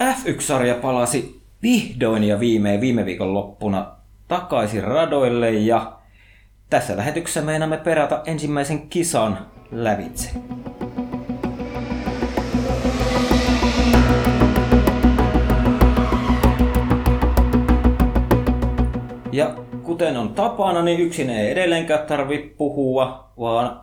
F1-sarja palasi vihdoin ja viimein viime viikon loppuna takaisin radoille ja tässä lähetyksessä meinaamme perata ensimmäisen kisan lävitse. Ja kuten on tapana, niin yksin ei edelleenkään tarvi puhua, vaan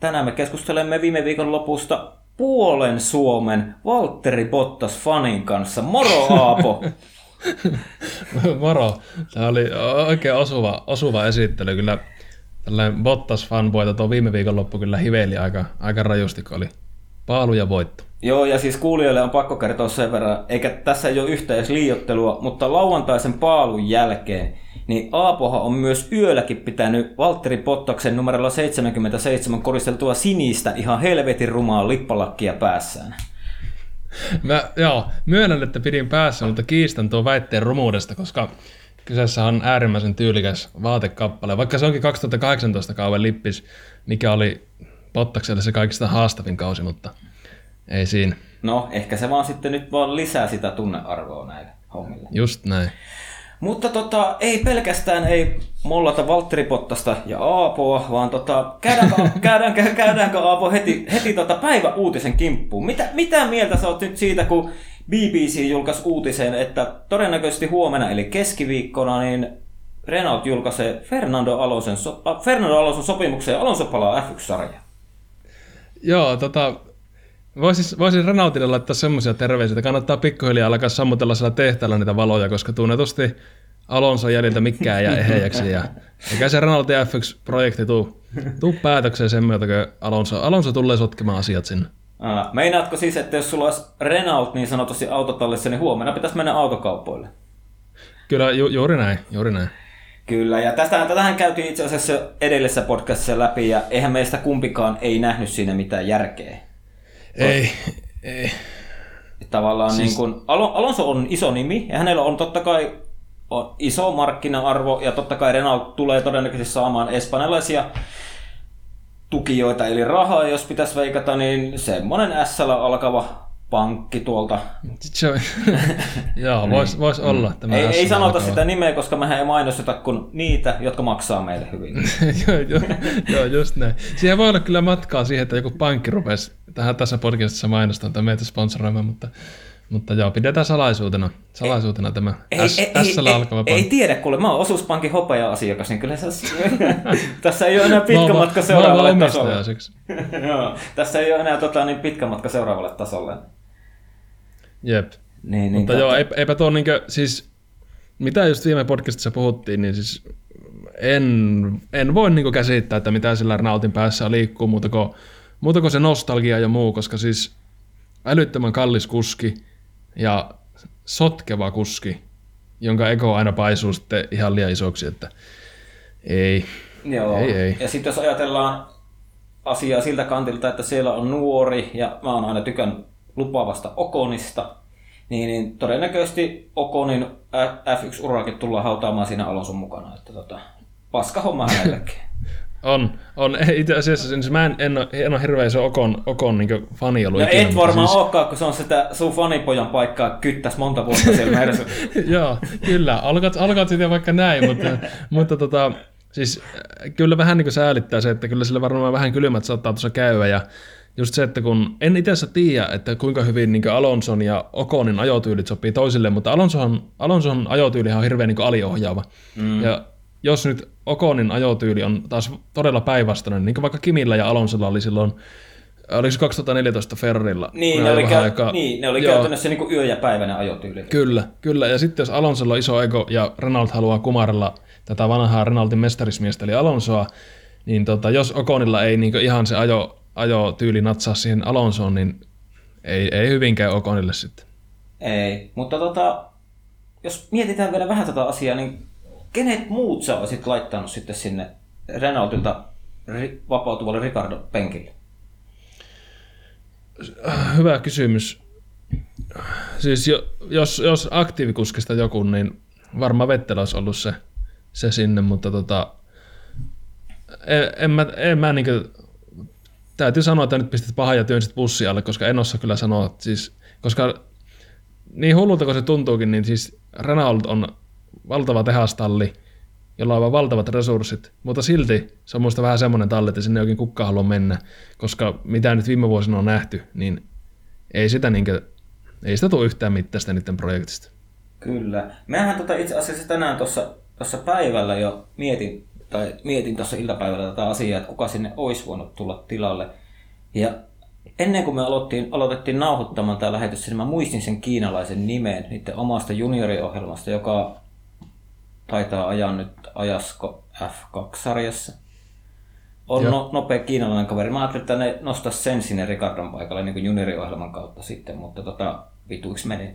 tänään me keskustelemme viime viikon lopusta puolen Suomen Valtteri Bottas fanin kanssa. Moro Aapo! Moro. Tämä oli oikein osuva, osuva esittely. Kyllä tällainen Bottas fanboita tuo viime viikon loppu kyllä hiveli aika, aika rajusti, kun oli paalu ja voitto. Joo, ja siis kuulijoille on pakko kertoa sen verran, eikä tässä ei ole yhtä edes liiottelua, mutta lauantaisen paalun jälkeen, niin Aapoha on myös yölläkin pitänyt Valtteri Pottaksen numerolla 77 koristeltua sinistä ihan helvetin rumaa lippalakkia päässään. Mä, joo, myönnän, että pidin päässä, mutta kiistän tuon väitteen rumuudesta, koska kyseessä on äärimmäisen tyylikäs vaatekappale. Vaikka se onkin 2018 kauden lippis, mikä oli Pottakselle se kaikista haastavin kausi, mutta ei siinä. No, ehkä se vaan sitten nyt vaan lisää sitä tunnearvoa näille hommille. Just näin. Mutta tota, ei pelkästään ei mollata Valtteri Pottasta ja Aapoa, vaan tota, käydäänkö, käydäänkö, käydäänkö Aapo heti, heti tota päivä uutisen kimppuun? Mitä, mitä mieltä sä oot nyt siitä, kun BBC julkaisi uutisen, että todennäköisesti huomenna eli keskiviikkona niin Renault julkaisee Fernando Alonson, so, Fernando Alonson sopimukseen Alonso palaa F1-sarjaan. Joo, tota, Voisin, voisin Renaultille laittaa semmoisia terveisiä, että kannattaa pikkuhiljaa alkaa sammutella siellä tehtaalla niitä valoja, koska tunnetusti Alonso jäljiltä mikään ja ehejäksi. Ja eikä se Renaultin F1-projekti tuu, tuu päätökseen sen myötä, kun Alonso, Alonso tulee sotkemaan asiat sinne. Aa, meinaatko siis, että jos sulla olisi Renault niin sanotusti autotallissa, niin huomenna pitäisi mennä autokaupoille? Kyllä, ju, juuri näin, juuri näin. Kyllä, ja tästä, tätähän käytiin itse asiassa edellisessä podcastissa läpi, ja eihän meistä kumpikaan ei nähnyt siinä mitään järkeä. Ei, ei. Tavallaan siis... niin kuin, Alonso on iso nimi ja hänellä on totta kai on iso markkina-arvo ja totta kai Renault tulee todennäköisesti saamaan espanjalaisia tukijoita eli rahaa, jos pitäisi veikata, niin semmoinen s alkava pankki tuolta. Joo, voisi vois mm. olla. Tämä ei, ei sanota alkava. sitä nimeä, koska mehän ei mainosteta kuin niitä, jotka maksaa meille hyvin. joo, joo, joo, just näin. Siihen voi olla kyllä matkaa siihen, että joku pankki rupesi tähän tässä podcastissa mainostamaan tai meitä sponsoroimaan, mutta, mutta joo, pidetään salaisuutena, salaisuutena ei, tämä ei, S, ei, S- ei, alkava ei, ei tiedä, kuule, mä oon osuuspankin hopeja-asiakas, niin kyllä se, tässä ei ole enää pitkä matka seuraavalle tasolle. joo, tässä ei ole enää tota, niin pitkä matka seuraavalle tasolle. Jep. Niin, niin, Mutta joo, eipä, eipä tuo niinkö, siis mitä just viime podcastissa puhuttiin, niin siis en, en voi niinku käsittää, että mitä sillä Renaultin päässä liikkuu muuta kuin, muuta kuin se nostalgia ja muu, koska siis älyttömän kallis kuski ja sotkeva kuski, jonka ego aina paisuu sitten ihan liian isoksi, että ei, Joo. ei, ei. Ja sitten jos ajatellaan asiaa siltä kantilta, että siellä on nuori, ja mä oon aina tykännyt lupaavasta Okonista, niin, niin todennäköisesti Okonin F1-urakin tullaan hautaamaan siinä Alonson mukana. Että tota, paska homma hänellekin. On, on. Itse asiassa siis mä en, en, ole, en ole hirveän iso Okon, Okon niin fani ollut. No ikinä, et varmaan siis... olekaan, kun se on sitä sun fanipojan paikkaa kyttäs monta vuotta siellä mersu. Joo, kyllä. Alkaat, alkaat sitten vaikka näin, mutta, mutta tota, siis kyllä vähän niin kuin säälittää se, että kyllä sillä varmaan vähän kylmät saattaa tuossa käydä ja just se, että kun en itse asiassa tiedä, että kuinka hyvin niin Alonson ja Okonin ajotyylit sopii toisille, mutta Alonson, Alonson ajotyyli on hirveän niin aliohjaava. Mm. Ja jos nyt Okonin ajotyyli on taas todella päinvastainen, niin kuin vaikka Kimillä ja Alonsolla oli silloin oliko se 2014 Ferrarilla? Niin, ne oli, käy- aika... niin, ne oli käytännössä niin kuin yö- ja päivänä ajotyyli. Kyllä, kyllä. Ja sitten jos Alonsolla on iso ego ja Renault haluaa kumarella tätä vanhaa Renaultin mestarismiestä eli Alonsoa, niin tota, jos Okonilla ei niin ihan se ajo, ajo tyyli natsaa siihen Alonsoon, niin ei, ei hyvin käy Okonille sitten. Ei, mutta tota, jos mietitään vielä vähän tätä asiaa, niin kenet muut sä olisit laittanut sitten sinne Renaultilta vapautuvalle Ricardo penkille? Hyvä kysymys. Siis jo, jos, jos aktiivikuskista joku, niin varmaan Vettel olisi ollut se, se sinne, mutta tota, en, en mä, en mä niin täytyy sanoa, että nyt pistit paha ja työnsit bussi alle, koska en osaa kyllä sanoa, siis, koska niin hullulta kuin se tuntuukin, niin siis Renault on valtava tehastalli, jolla on aivan valtavat resurssit, mutta silti se on muista vähän semmoinen talli, että sinne ei oikein kukaan halua mennä, koska mitä nyt viime vuosina on nähty, niin ei sitä, niinkö, ei sitä tule yhtään mitään niiden projektista. Kyllä. Mehän tota itse asiassa tänään tuossa tuossa päivällä jo mietin, tai mietin tuossa iltapäivällä tätä asiaa, että kuka sinne olisi voinut tulla tilalle. Ja ennen kuin me aloitettiin, aloitettiin nauhoittamaan tämä lähetys, niin mä muistin sen kiinalaisen nimen niiden omasta junioriohjelmasta, joka taitaa ajaa nyt ajasko F2-sarjassa. On no, nopea kiinalainen kaveri. Mä ajattelin, että ne nostaa sen sinne Ricardon paikalle niin kuin junioriohjelman kautta sitten, mutta tota, vituiksi meni.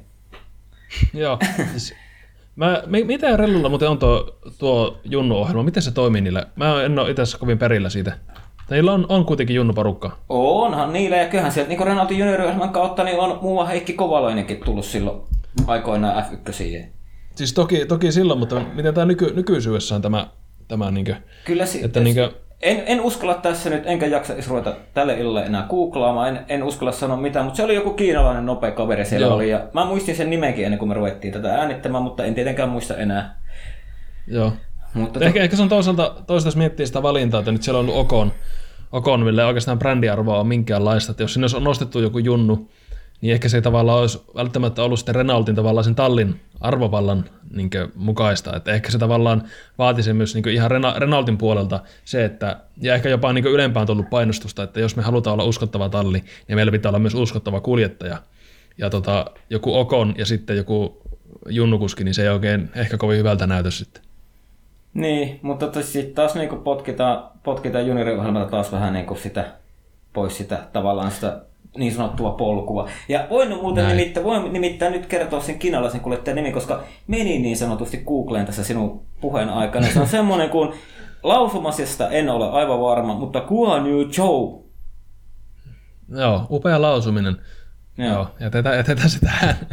Joo, Mä, mitä Rellulla muuten on tuo, tuo Junnu-ohjelma? Miten se toimii niillä? Mä en ole itse kovin perillä siitä. Niillä on, on kuitenkin Junnu-porukka. Onhan niillä, ja kyllähän sieltä niin Renaultin junioriohjelman kautta niin on muun Heikki Kovalainenkin tullut silloin aikoinaan F1. Siis toki, toki silloin, mutta miten tämä nyky, nykyisyydessä on tämä, tämä niin kuin, Kyllä si- että niin kuin, en, en uskalla tässä nyt, enkä jaksa ruveta tälle illalle enää googlaamaan, en, en uskalla sanoa mitään, mutta se oli joku kiinalainen nopea kaveri siellä Joo. oli. Ja mä muistin sen nimenkin ennen kuin me ruvettiin tätä äänittämään, mutta en tietenkään muista enää. Joo. Mutta ehkä, to... ehkä se on toisaalta, toisaalta jos miettii sitä valintaa, että nyt siellä on ollut Okon, Okon millä ei oikeastaan brändiarvoa on minkäänlaista. Että jos sinne olisi nostettu joku junnu, niin ehkä se ei tavallaan olisi välttämättä ollut sitten Renaultin tavallaan sen tallin arvovallan niin mukaista. Että ehkä se tavallaan vaatisi myös niin ihan Renaultin puolelta se, että, ja ehkä jopa niin ylempään tullut painostusta, että jos me halutaan olla uskottava talli, niin meillä pitää olla myös uskottava kuljettaja. Ja tota, joku Okon ja sitten joku junnukuski, niin se ei oikein ehkä kovin hyvältä näytä sitten. Niin, mutta sitten taas niin potkitaan, potkitaan junioriohjelmalta taas vähän niin sitä pois sitä tavallaan sitä niin sanottua polkua. Ja voin muuten nimittäin, voin nimittäin nyt kertoa sen kiinalaisen kuljettajan nimi, koska meni niin sanotusti Googleen tässä sinun puheen aikana. Se on semmoinen kuin lausumasesta en ole aivan varma, mutta Guan Yu Zhou. Joo, upea lausuminen. Joo, Joo jätetään, jätetään se tähän.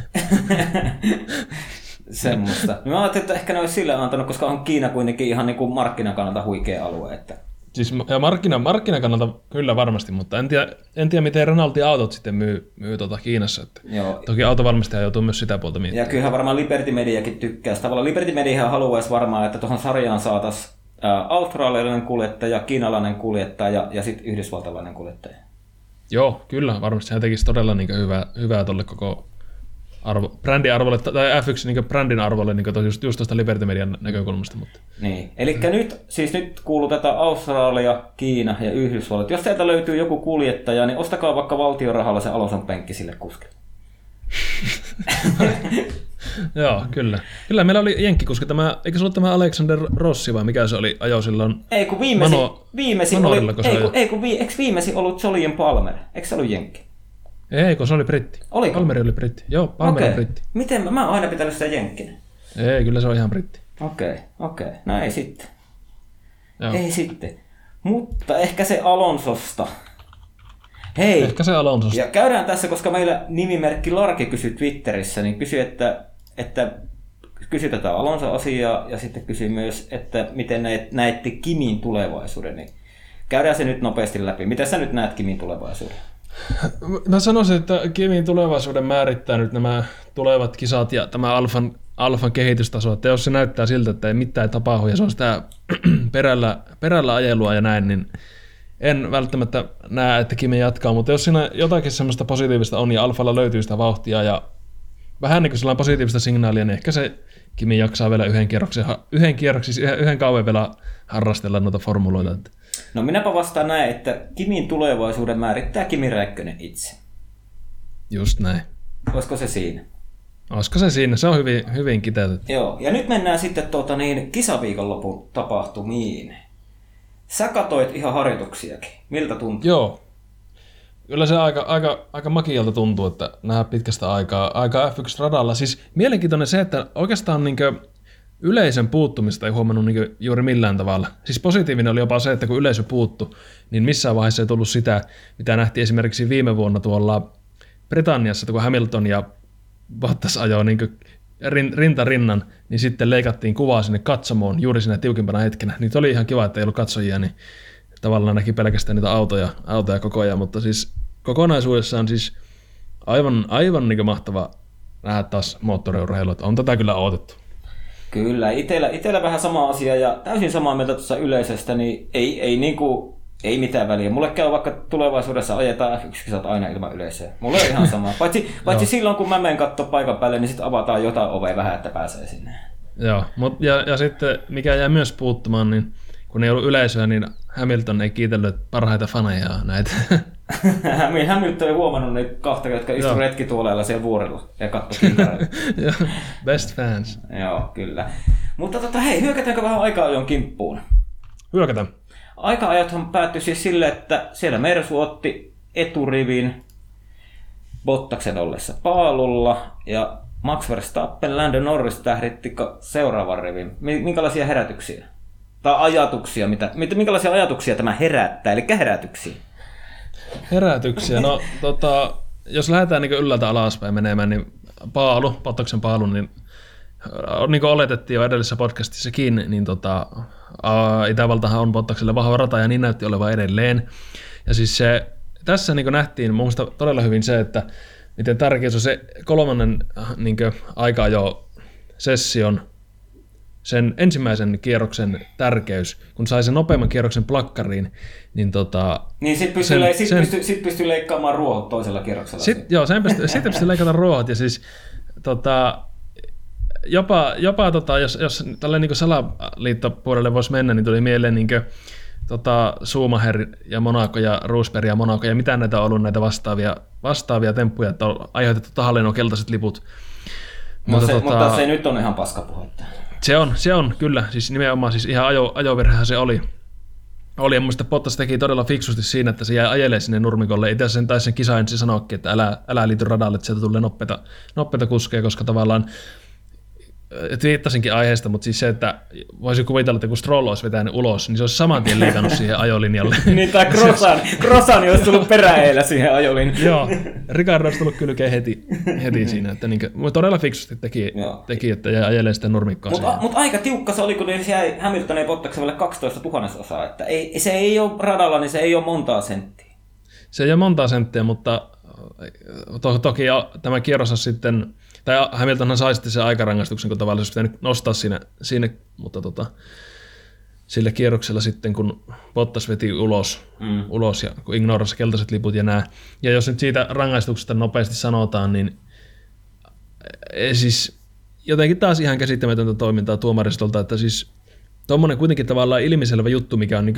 Semmoista. Mä ajattelin, että ehkä ne olisi sille antanut, koska on Kiina kuitenkin ihan niin kuin markkinan kannalta huikea alue. Että Siis ja markkina, markkina kannalta kyllä varmasti, mutta en tiedä, en tiedä miten Renaultin autot sitten myy, myy tuota Kiinassa. Että Joo. Toki autovalmistaja joutuu myös sitä puolta miettimään. Ja kyllähän varmaan Liberty Mediakin tykkää. Tavallaan Liberty Media haluaisi varmaan, että tuohon sarjaan saataisiin australialainen kuljettaja, kiinalainen kuljettaja ja sitten yhdysvaltalainen kuljettaja. Joo, kyllä, varmasti hän tekisi todella niin hyvää, hyvää tuolle koko arvo, brändiarvolle, tai F1 niin brändin arvolle niin just, just tuosta Liberty Median näkökulmasta. Mutta. Niin, eli mm. nyt, siis nyt kuuluu tätä Australia, Kiina ja Yhdysvallat. Jos teiltä löytyy joku kuljettaja, niin ostakaa vaikka valtiorahalla se Aloson penkki sille kuskille. Joo, kyllä. Kyllä meillä oli jenkkikuski tämä, eikö se ollut tämä Alexander Rossi vai mikä se oli ajo silloin? Ei kun viimesi, Mano, viimesi oli, ei kun, ei kun vi, eikö viimesi ollut Jolien Palmer? Eikö se ollut jenkki? Ei, kun se oli britti. Oliko? Palmeri oli britti. Joo, Palmer okay. britti. Miten? Mä, mä oon aina pitänyt sitä jenkkinen. Ei, kyllä se on ihan britti. Okei, okay, okei. Okay. No ei sitten. Joo. Ei sitten. Mutta ehkä se Alonsosta. Hei. Ehkä se Alonsosta. Ja käydään tässä, koska meillä nimimerkki Larki kysyi Twitterissä, niin kysyi, että, että kysy tätä Alonso-asiaa ja sitten kysyi myös, että miten näet, näette Kimin tulevaisuuden. Niin käydään se nyt nopeasti läpi. Miten sä nyt näet Kimin tulevaisuuden? Mä sanoisin, että Kimin tulevaisuuden määrittää nyt nämä tulevat kisat ja tämä Alfan, Alfan kehitystaso. Että jos se näyttää siltä, että ei mitään tapahdu ja se on sitä perällä, perällä ajelua ja näin, niin en välttämättä näe, että Kimi jatkaa, mutta jos siinä jotakin semmoista positiivista on ja Alfalla löytyy sitä vauhtia ja vähän niin kuin positiivista signaalia, niin ehkä se Kimi jaksaa vielä yhden kierroksen, yhden kierroksen, yhden kauan vielä harrastella noita formuloita. Että No minäpä vastaan näin, että Kimin tulevaisuuden määrittää Kimi Räikkönen itse. Just näin. Olisiko se siinä? Olisiko se siinä? Se on hyvin, hyvin kiteytetty. Joo, ja nyt mennään sitten tuota, niin, kisaviikonlopun tapahtumiin. Sä katoit ihan harjoituksiakin. Miltä tuntuu? Joo. Kyllä se aika, aika, aika makialta tuntuu, että nämä pitkästä aikaa, aika F1-radalla. Siis mielenkiintoinen se, että oikeastaan niin kuin, yleisön puuttumista ei huomannut niin juuri millään tavalla. Siis positiivinen oli jopa se, että kun yleisö puuttu, niin missään vaiheessa ei tullut sitä, mitä nähtiin esimerkiksi viime vuonna tuolla Britanniassa, kun Hamilton ja Bottas ajoi niin rinta rinnan, niin sitten leikattiin kuvaa sinne katsomoon juuri siinä tiukimpana hetkenä. Niin oli ihan kiva, että ei ollut katsojia, niin tavallaan näki pelkästään niitä autoja, autoja koko ajan, mutta siis kokonaisuudessaan siis aivan, aivan niin mahtava nähdä taas moottoriurheilua. On tätä kyllä odotettu. Kyllä, itellä, itellä vähän sama asia ja täysin samaa mieltä tuossa yleisestä, niin ei, ei, niinku, ei mitään väliä. Mulle käy vaikka tulevaisuudessa ajetaan F1 aina ilman yleisöä. Mulle on ihan sama. Paitsi, paitsi silloin, kun mä menen katsoa paikan päälle, niin sitten avataan jotain ovea vähän, että pääsee sinne. Joo, mut, ja, ja sitten mikä jää myös puuttumaan, niin kun ei ollut yleisöä, niin Hamilton ei kiitellyt parhaita faneja näitä. Hamilton ei huomannut niitä kahta, jotka istuivat retkituoleilla siellä vuorella ja katso Best fans. Joo, kyllä. Mutta tota, hei, hyökätäänkö vähän aikaa ajon kimppuun? Hyökätään. Aika-ajathan päättyi siis sille, että siellä Mersu otti eturivin Bottaksen ollessa paalulla ja Max Verstappen, Lando Norris tähditti seuraavan rivin. Minkälaisia herätyksiä? Tai ajatuksia, mitä, minkälaisia ajatuksia tämä herättää, eli herätyksiä? Herätyksiä, no tota, jos lähdetään niin ylältä alaspäin menemään, niin paalu, Bottaksen paalu, niin niin kuin oletettiin jo edellisessä podcastissakin, niin tota, Itävaltahan on Bottakselle vahva rata ja niin näytti olevan edelleen. Ja siis se, tässä niin nähtiin mun todella hyvin se, että miten tärkeä se on se kolmannen niin aika jo session sen ensimmäisen kierroksen tärkeys, kun sai sen nopeamman kierroksen plakkariin, niin tota... Niin sit pystyy, sen, sit sen, pystyy, sit pystyy leikkaamaan ruohot toisella kierroksella. Sit, joo, sen pystyy, sitten pystyy leikkaamaan ruohot, ja siis tota, jopa, jopa tota, jos, jos tällä niin salaliittopuolelle voisi mennä, niin tuli mieleen niin kuin, tota, Schumacher ja Monaco ja Roosberg ja Monaco ja mitä näitä on ollut näitä vastaavia, vastaavia temppuja, että on aiheutettu tahalleen on keltaiset liput. No mutta, se, tota, mutta se nyt on ihan paskapuhetta. Se on, se on kyllä, siis nimenomaan siis ihan ajo, ajovirhehän se oli. Oli, ja muista Bottas teki todella fiksusti siinä, että se jäi ajelemaan sinne nurmikolle. Itse sen taisi sen kisa ensin sanoakin, että älä, älä liity radalle, että sieltä tulee nopeita, nopeita kuskeja, koska tavallaan twiittasinkin aiheesta, mutta siis se, että voisi kuvitella, että kun Stroll olisi vetänyt ulos, niin se olisi saman tien liikannut siihen ajolinjalle. niin, tai Crossan, Crossan olisi tullut peräeellä siihen ajolinjalle. Joo, Ricardo olisi tullut kylkeen heti, heti siinä, että niin kuin, todella fiksusti teki, teki että jäi ajelemaan sitä nurmikkoa Mutta mut aika tiukka se oli, kun se jäi Hamilton ei Bottakselle 12 tuhannesosaa, että ei, se ei ole radalla, niin se ei ole montaa senttiä. Se ei ole montaa senttiä, mutta to, toki tämä kierros sitten tai Hamiltonhan sai sitten sen aikarangaistuksen, kun tavallaan olisi pitänyt nostaa siinä, siinä mutta tota, sillä kierroksella sitten, kun Bottas veti ulos, mm. ulos ja kun ignorasi keltaiset liput ja nämä. Ja jos nyt siitä rangaistuksesta nopeasti sanotaan, niin e, siis jotenkin taas ihan käsittämätöntä toimintaa tuomaristolta, että siis tuommoinen kuitenkin tavallaan ilmiselvä juttu, mikä on niin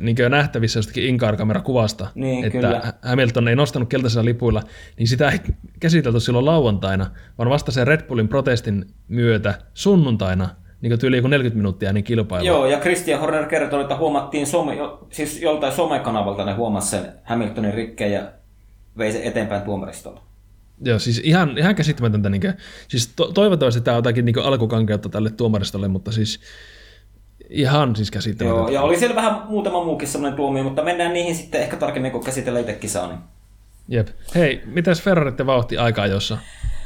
niin nähtävissä jostakin in-car-kamerakuvasta, niin, että kyllä. Hamilton ei nostanut keltaisilla lipuilla, niin sitä ei käsitelty silloin lauantaina, vaan vasta sen Red Bullin protestin myötä sunnuntaina, niin kuin yli 40 minuuttia niin kilpailu. Joo, ja Christian Horner kertoi, että huomattiin some, siis joltain somekanavalta ne huomasi sen Hamiltonin rikkeen ja vei sen eteenpäin tuomaristolla. Joo, siis ihan, ihan käsittämätöntä. Niin kuin, siis to, toivottavasti tämä on jotakin niin alkukankeutta tälle tuomaristolle, mutta siis Ihan siis käsittämätöntä. Joo, ja oli siellä vähän muutama muukin sellainen tuomio, mutta mennään niihin sitten ehkä tarkemmin, kun käsitellään itse kisaa. Niin. Jep. Hei, mitäs Ferrarit vauhti aika jossa?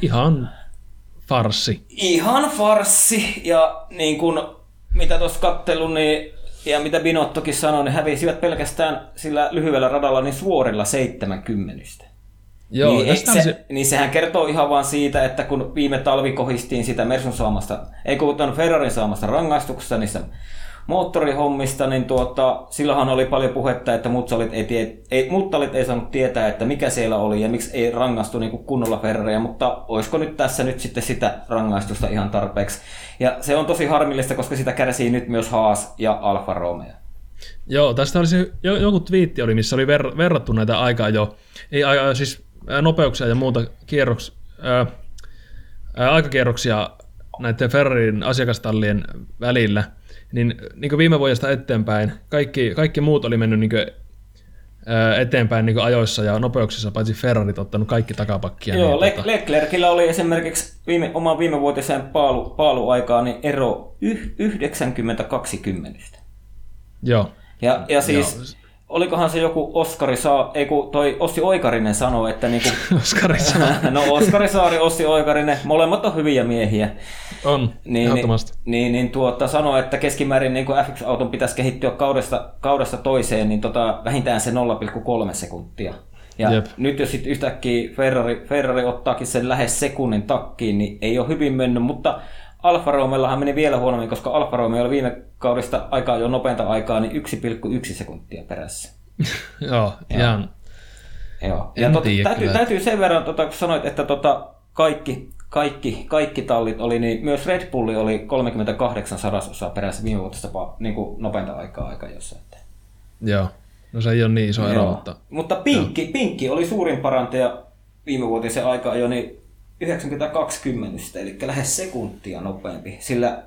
Ihan farssi. Ihan farssi, ja niin kuin mitä tuossa kattelun, niin ja mitä Binottokin sanoi, niin hävisivät pelkästään sillä lyhyellä radalla niin suorilla 70. Joo, niin, se, se... niin sehän kertoo ihan vaan siitä, että kun viime talvi kohistiin sitä Mersun saamasta, ei kun Ferrarin saamasta rangaistuksesta niistä moottorihommista, niin tuota, silloinhan oli paljon puhetta, että mutsalit ei, tie, ei, muttalit ei saanut tietää, että mikä siellä oli ja miksi ei rangaistu niin kunnolla Ferraria, mutta olisiko nyt tässä nyt sitten sitä rangaistusta ihan tarpeeksi. Ja se on tosi harmillista, koska sitä kärsii nyt myös Haas ja Alfa Romeo. Joo, tästä olisi joku twiitti oli, missä oli ver, verrattu näitä aikaa jo, ei siis nopeuksia ja muuta kierroks, ää, ää, aikakierroksia näiden Ferrarin asiakastallien välillä, niin, niin kuin viime vuodesta eteenpäin kaikki, kaikki muut oli mennyt niin kuin, eteenpäin niin ajoissa ja nopeuksissa, paitsi Ferrarit ottanut kaikki takapakkia. Joo, niin, Le- tota... Leclercillä oli esimerkiksi viime, oman viimevuotiseen paalu, paaluaikaan niin ero yh, 90-20. Joo. Ja, ja siis Joo olikohan se joku Oskari Saa, ei kun toi Ossi Oikarinen sanoi, että niinku... Oskari Saari. no Oskari Saari, Ossi Oikarinen, molemmat on hyviä miehiä. On, niin, niin, niin, niin tuota, sanoi, että keskimäärin niin F1-auton pitäisi kehittyä kaudesta, kaudesta toiseen, niin tota, vähintään se 0,3 sekuntia. Ja Jep. nyt jos sitten yhtäkkiä Ferrari, Ferrari ottaakin sen lähes sekunnin takkiin, niin ei ole hyvin mennyt, mutta Alfa Romeollahan meni vielä huonommin, koska Alfa Romeo oli viime kaudesta aikaa jo nopeinta aikaa, niin 1,1 sekuntia perässä. Joo, ihan... Joo. Ja tot, tiedä täytyy, täytyy sen verran, tota, kun sanoit, että tota, kaikki, kaikki, kaikki tallit oli, niin myös Red Bulli oli 38 sadasosaa perässä viime vuotesta pa- niin kuin nopeinta aikaa aika jossain. Joo. No se ei ole niin iso ero, Joo. mutta... Mutta Pinkki, Pinkki oli suurin parantaja viime vuotisen aika jo niin 92 kymmenystä, eli lähes sekuntia nopeampi sillä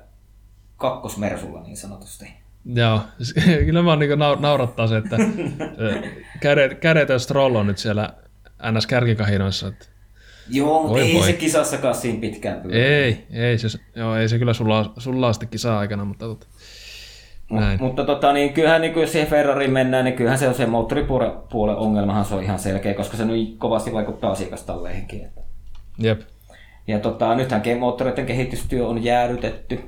kakkosmersulla niin sanotusti. Joo, kyllä vaan niin naurattaa se, että kädet, kädet ja Stroll on nyt siellä NS-kärkikahinoissa. Että Joo, mutta ei voi. se kisassakaan siinä pitkään pyydä. ei, ei se, joo, ei se kyllä sulla, sulla sitten kisa-aikana, mutta tota, näin. Mutta tota, niin kyllähän niin jos siihen Ferrariin mennään, niin kyllähän se on se moottoripuolen ongelmahan se on ihan selkeä, koska se nyt kovasti vaikuttaa asiakastalleihinkin. Että. Jep. Ja tota, nythän moottoreiden kehitystyö on jäädytetty,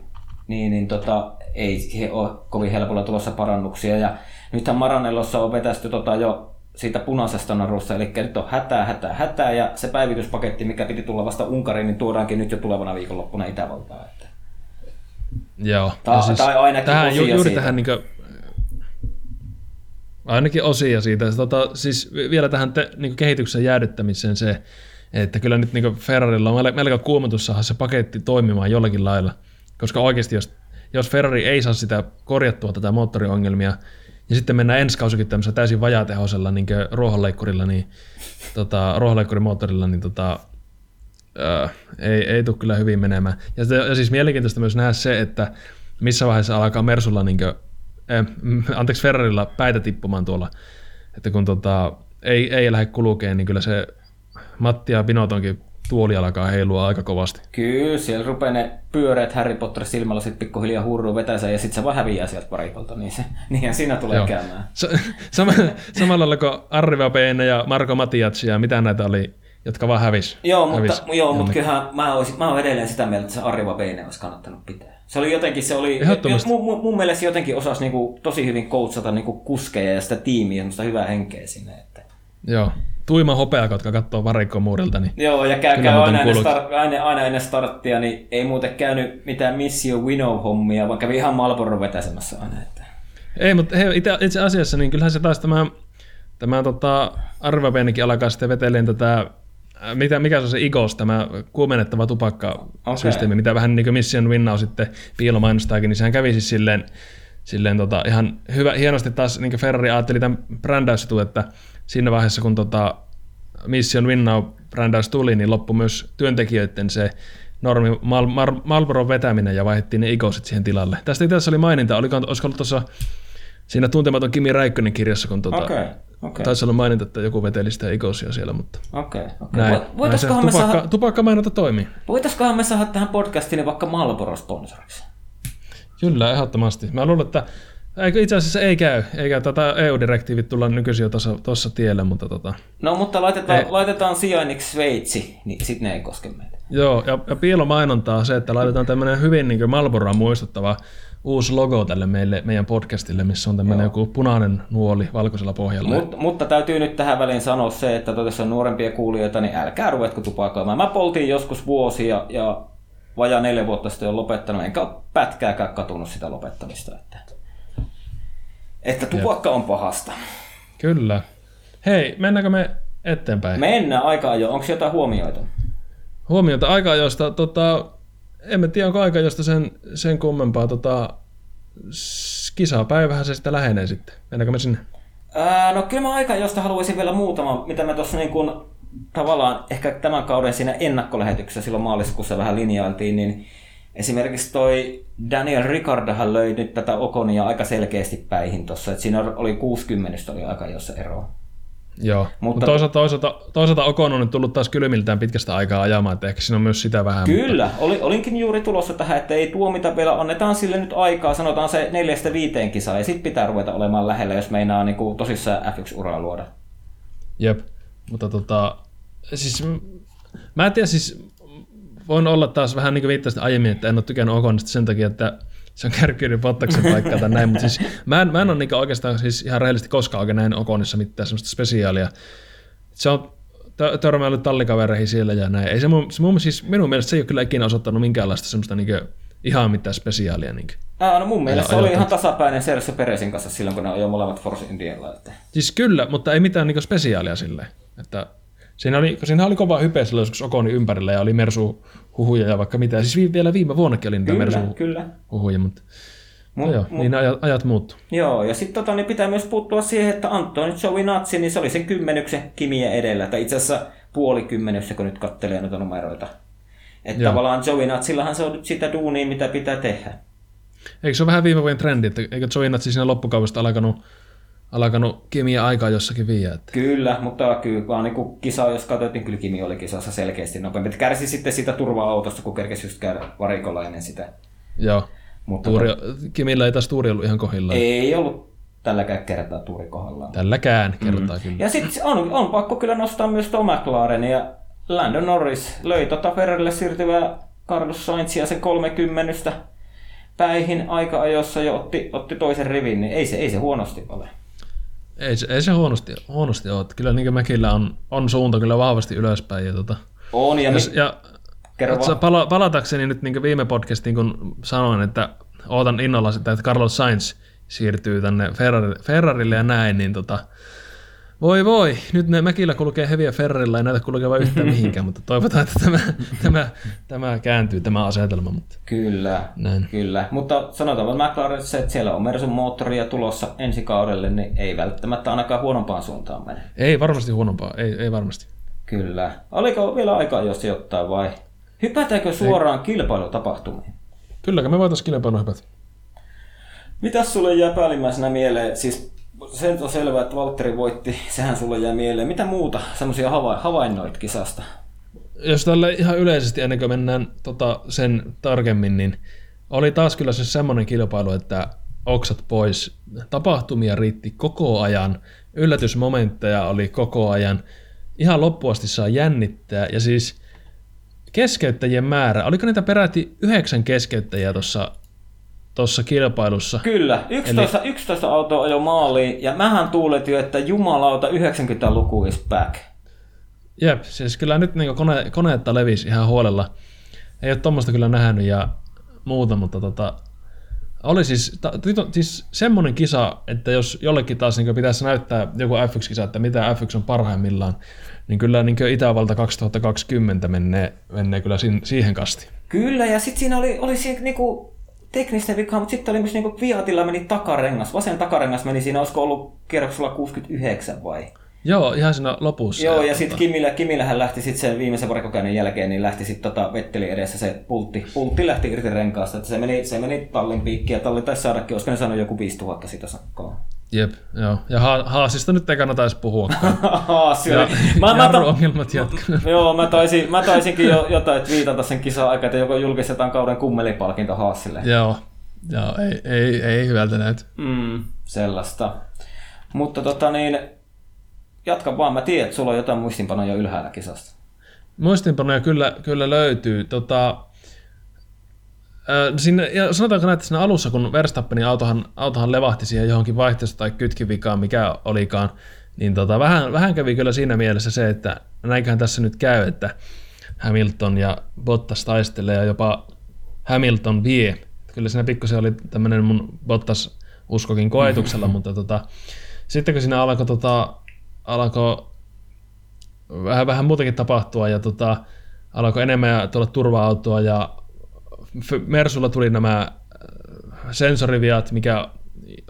niin, niin tota, ei siihen ole kovin helpolla tulossa parannuksia. Ja nythän Maranellossa on vetästy tota jo siitä punaisesta narusta, eli nyt on hätää, hätää, hätää, ja se päivityspaketti, mikä piti tulla vasta Unkariin, niin tuodaankin nyt jo tulevana viikonloppuna Itävaltaan. Että. Joo. Ja siis tai ainakin tähän, osia ju, juuri siitä. tähän niin kuin, ainakin osia siitä. Tota, siis vielä tähän te, niin kehityksen jäädyttämiseen se, että kyllä nyt niin Ferrarilla on mel- melko kuumotus saada se paketti toimimaan jollakin lailla. Koska oikeasti, jos, jos Ferrari ei saa sitä korjattua tätä moottoriongelmia, ja sitten mennään ensi kausikin tämmöisellä täysin vajatehoisella niin ruohonleikkurilla, niin, tota, ruohonleikkurimoottorilla, niin tota, Öö, ei, ei tule kyllä hyvin menemään. Ja, ja siis mielenkiintoista myös nähdä se, että missä vaiheessa alkaa Mersulla, niin kuin, eh, mm, anteeksi Ferrarilla päitä tippumaan tuolla. Että kun tota, ei, ei lähde kulkeen, niin kyllä se Matti ja Binotonkin tuoli alkaa heilua aika kovasti. Kyllä, siellä rupeaa ne pyöreät Harry Potter silmällä sitten pikkuhiljaa hurruu vetänsä ja sitten se vaan häviää sieltä parikolta, niin se, niinhän siinä tulee Joo. käymään. Sa- sama, samalla lailla kuin Arri Vapene ja Marko Matias ja mitä näitä oli, jotka vaan hävis. Joo, mutta, hävis joo, mutta kyllähän mä, olisin, mä olen edelleen sitä mieltä, että se Arriva Beine olisi kannattanut pitää. Se oli jotenkin, se oli, mun, mun, mun mielestä se jotenkin osasi niinku, tosi hyvin coachata niinku kuskeja ja sitä tiimiä, semmoista hyvää henkeä sinne. Että. Joo. Tuima hopeaka, jotka katsoo varikkoa muurilta, niin Joo, ja käy, käy aina, ennen start, aina, aina, ennen starttia, niin ei muuten käynyt mitään Missio Winnow-hommia, vaan kävi ihan Malboro vetäsemässä aina. Että. Ei, mutta he, itse, itse asiassa niin kyllähän se taas tämä, tämä tota, Arvavenikin alkaa sitten veteleen tätä, mitä, mikä se on se IGOS, tämä kuumennettava tupakkasysteemi, Okei. mitä vähän niin kuin Mission Winnow sitten piilomainostaakin, niin sehän kävi siis silleen, silleen tota, ihan hyvä, hienosti taas niin Ferrari ajatteli tämän brändäysjutun, että siinä vaiheessa kun tota, Mission Winnow brändäys tuli, niin loppui myös työntekijöiden se normi Mal- Mar- Marlboron vetäminen ja vaihdettiin ne igosit siihen tilalle. Tästä itse asiassa oli maininta, oliko, olisiko ollut tuossa siinä tuntematon Kimi Räikkönen kirjassa, kun tota, Okei, okei, taisi olla maininta, että joku veteli sitä igosia siellä, mutta okei. okei. näin, näin se tupakka, saada, tupakkamainonta toimii. voitaiskohan me saada tähän podcastiin vaikka Malboro sponsoriksi? Kyllä, ehdottomasti. Mä luulen, että eikö itse asiassa ei käy, eikä tätä EU-direktiivit tulla nykyisin jo tuossa tiellä, mutta tota, No mutta laitetaan, Ei. laitetaan sijainniksi Sveitsi, niin sit ne ei koske meitä. Joo, ja, ja piilomainontaa on se, että laitetaan tämmöinen hyvin niin Malboroa muistuttava uusi logo tälle meille, meidän podcastille, missä on tämmöinen joku punainen nuoli valkoisella pohjalla. Mut, mutta täytyy nyt tähän väliin sanoa se, että jos on nuorempia kuulijoita, niin älkää ruvetko tupakoimaan. Mä poltin joskus vuosia ja vajaa neljä vuotta sitten olen lopettanut, enkä ole pätkääkään katunut sitä lopettamista. Että, että tupakka on pahasta. Kyllä. Hei, mennäänkö me eteenpäin? Me... Mennään aika ajoin. Onko jotain huomioita? Huomiota aika josta, tota, emme tiedä onko aika josta sen, sen kummempaa, tota, kisapäivähän se sitten lähenee sitten. Mennäänkö me sinne? Ää, no kyllä mä aika josta haluaisin vielä muutama, mitä me tuossa niin kuin, tavallaan ehkä tämän kauden siinä ennakkolähetyksessä silloin maaliskuussa vähän linjailtiin, niin esimerkiksi toi Daniel Ricardahan löi nyt tätä Okonia aika selkeästi päihin tuossa, että siinä oli 60 oli aika jossa eroa. Joo, mutta, Mutta- mutta toisaalta, toisaalta, toisaalta Okon on nyt tullut taas kylmiltään pitkästä aikaa ajamaan, että ehkä siinä on myös sitä vähän. Kyllä, oli, olinkin juuri tulossa tähän, että ei tuomita vielä, annetaan sille nyt aikaa, sanotaan se neljästä viiteen kisaa, ja sitten pitää ruveta olemaan lähellä, jos meinaa niin kuin tosissaan F1-uraa luoda. Jep, mutta tota, siis mä en tiedä, siis voin olla taas vähän niin kuin viittasin aiemmin, että en ole tykännyt Okonista sen takia, että se on kärkyyden Bottaksen paikkaa tai näin, mutta siis mä en, mä en ole niin oikeastaan siis ihan rehellisesti koskaan oikein näin Okonissa mitään semmoista spesiaalia. Se on tö- törmäillyt tallikavereihin siellä ja näin. Ei se mun, se mun, siis minun mielestä se ei ole kyllä ikinä osoittanut minkäänlaista semmoista niin ihan mitään spesiaalia. Niin Aa, no mun mielestä se oli ihan tasapäinen Sergio Peresin kanssa silloin, kun ne ajoi molemmat Force Indialla. Että. Siis kyllä, mutta ei mitään niin spesiaalia silleen. Että siinä, oli, siinä oli kova hype silloin joskus Okoni ympärillä ja oli Mersu huhuja ja vaikka mitä. Siis vi- vielä viime vuonnakin oli niitä Kyllä, Mersu kyllä. huhuja, mutta Mut, no joo, mut, niin ajat, ajat muuttuu. Joo, ja sitten tota, niin pitää myös puuttua siihen, että Antoni Giovinazzi, niin se oli sen kymmenyksen kimiä edellä, tai itse asiassa puoli kymmenyssä, kun nyt kattelee noita numeroita. Että Joo. tavallaan Giovinazzillahan se on nyt sitä duunia, mitä pitää tehdä. Eikö se ole vähän viime vuoden trendi, että eikö Joinatsi siinä loppukaudesta alkanut, alkanut kemiä aikaa jossakin viiä? Että... Kyllä, mutta kyllä vaan niin kisa, jos katsoit, niin kyllä Kimi oli kisassa selkeästi nopeampi. Kärsi sitten sitä turva-autosta, kun kerkesi just käydä varikolla ennen sitä. Joo. Mutta Tuuri, Kimillä ei taas tuuri ollut ihan kohdillaan. ei ollut tälläkään kertaa tuuri kohdallaan. Tälläkään kertaa mm. kyllä. Ja sitten on, on pakko kyllä nostaa myös tuo McLaren ja Landon Norris löi tota Ferrarille siirtyvää Carlos Sainzia sen 30 päihin aika-ajossa ja otti, otti toisen rivin, niin ei se, ei se huonosti ole. Ei, se, ei se huonosti, huonosti ole. Kyllä niin Mäkillä on, on suunta kyllä vahvasti ylöspäin. Ja, tota, On, ja, jos, mi- ja kerro pala- palatakseni nyt niin viime podcastiin, kun sanoin, että ootan innolla sitä, että Carlos Sainz siirtyy tänne Ferrari, Ferrarille ja näin, niin tota, voi voi, nyt ne Mäkillä kulkee heviä Ferrarilla, ei näitä kulkeva yhtään mihinkään, mutta toivotaan, että tämä, tämä, tämä kääntyy, tämä asetelma. Mutta Kyllä, näin. kyllä. Mutta sanotaan että McLaren, se, että siellä on Mersun moottoria tulossa ensi kaudelle, niin ei välttämättä ainakaan huonompaan suuntaan mene. Ei varmasti huonompaa, ei, ei varmasti. Kyllä. Oliko vielä aikaa jo sijoittaa vai? Hypätäänkö suoraan kilpailutapahtumiin? Kyllä, me voitaisiin kilpailua hypätä. Mitäs sulle jää päällimmäisenä mieleen? Siis sen on selvää, että Valtteri voitti, sehän sulle jää mieleen. Mitä muuta semmoisia hava- havainnoit kisasta? jos tälle ihan yleisesti ennen kuin mennään tota, sen tarkemmin, niin oli taas kyllä se semmoinen kilpailu, että oksat pois. Tapahtumia riitti koko ajan, yllätysmomentteja oli koko ajan. Ihan loppuasti saa jännittää ja siis keskeyttäjien määrä, oliko niitä peräti yhdeksän keskeyttäjiä tuossa tuossa kilpailussa? Kyllä, 11, Eli... 11 autoa ajoi maaliin ja mähän tuuletin, että jumalauta 90-luku is back. Jep, siis kyllä nyt niin kone, koneetta levisi ihan huolella. Ei ole tuommoista kyllä nähnyt ja muuta, mutta tota, oli siis, ta, siis semmoinen kisa, että jos jollekin taas niin pitäisi näyttää joku F1-kisa, että mitä F1 on parhaimmillaan, niin kyllä niin Itävalta 2020 menee, menee kyllä sin, siihen kasti. Kyllä, ja sitten siinä oli, oli siinä niinku teknistä vikaa, mutta sitten oli myös niinku Fiatilla meni takarengas, vasen takarengas meni siinä, olisiko ollut kierroksella 69 vai? Joo, ihan siinä lopussa. Joo, ja sitten Kimillä, Kimillähän lähti sitten sen viimeisen varikokäynnin jälkeen, niin lähti sitten tota Vetteli edessä se pultti, pultti lähti irti renkaasta, että se meni, se meni tallin piikki ja talli taisi saadakin, olisiko ne saanut joku 5000 sitä sakkoa. Jep, joo. Ja ha- Haasista nyt ei kannata edes puhua. Haassi ja. Mä, mä, ta- ongelmat jatkuu. joo, mä, taisin, mä taisinkin jo jotain viitata sen kisan aikaa, että joko julkistetaan kauden kummelipalkinto Haasille. joo, joo ei, ei, ei hyvältä näytä. Mm, sellaista. Mutta tota niin, jatka vaan, mä tiedän, että sulla on jotain muistinpanoja ylhäällä kisasta. Muistinpanoja kyllä, kyllä löytyy. Tota, sinne, ja sanotaanko näin, että siinä alussa, kun Verstappenin autohan, autohan levahti siihen johonkin vaihteesta tai kytkivikaan, mikä olikaan, niin tota, vähän, vähän kävi kyllä siinä mielessä se, että näinköhän tässä nyt käy, että Hamilton ja Bottas taistelee ja jopa Hamilton vie. Kyllä siinä pikkusen oli tämmöinen mun Bottas uskokin koetuksella, mutta tota, sitten kun siinä alkoi, tota, alkoi vähän, vähän muutenkin tapahtua ja tota, alkoi enemmän tulla turva-autoa ja Mersulla tuli nämä äh, sensoriviat, mikä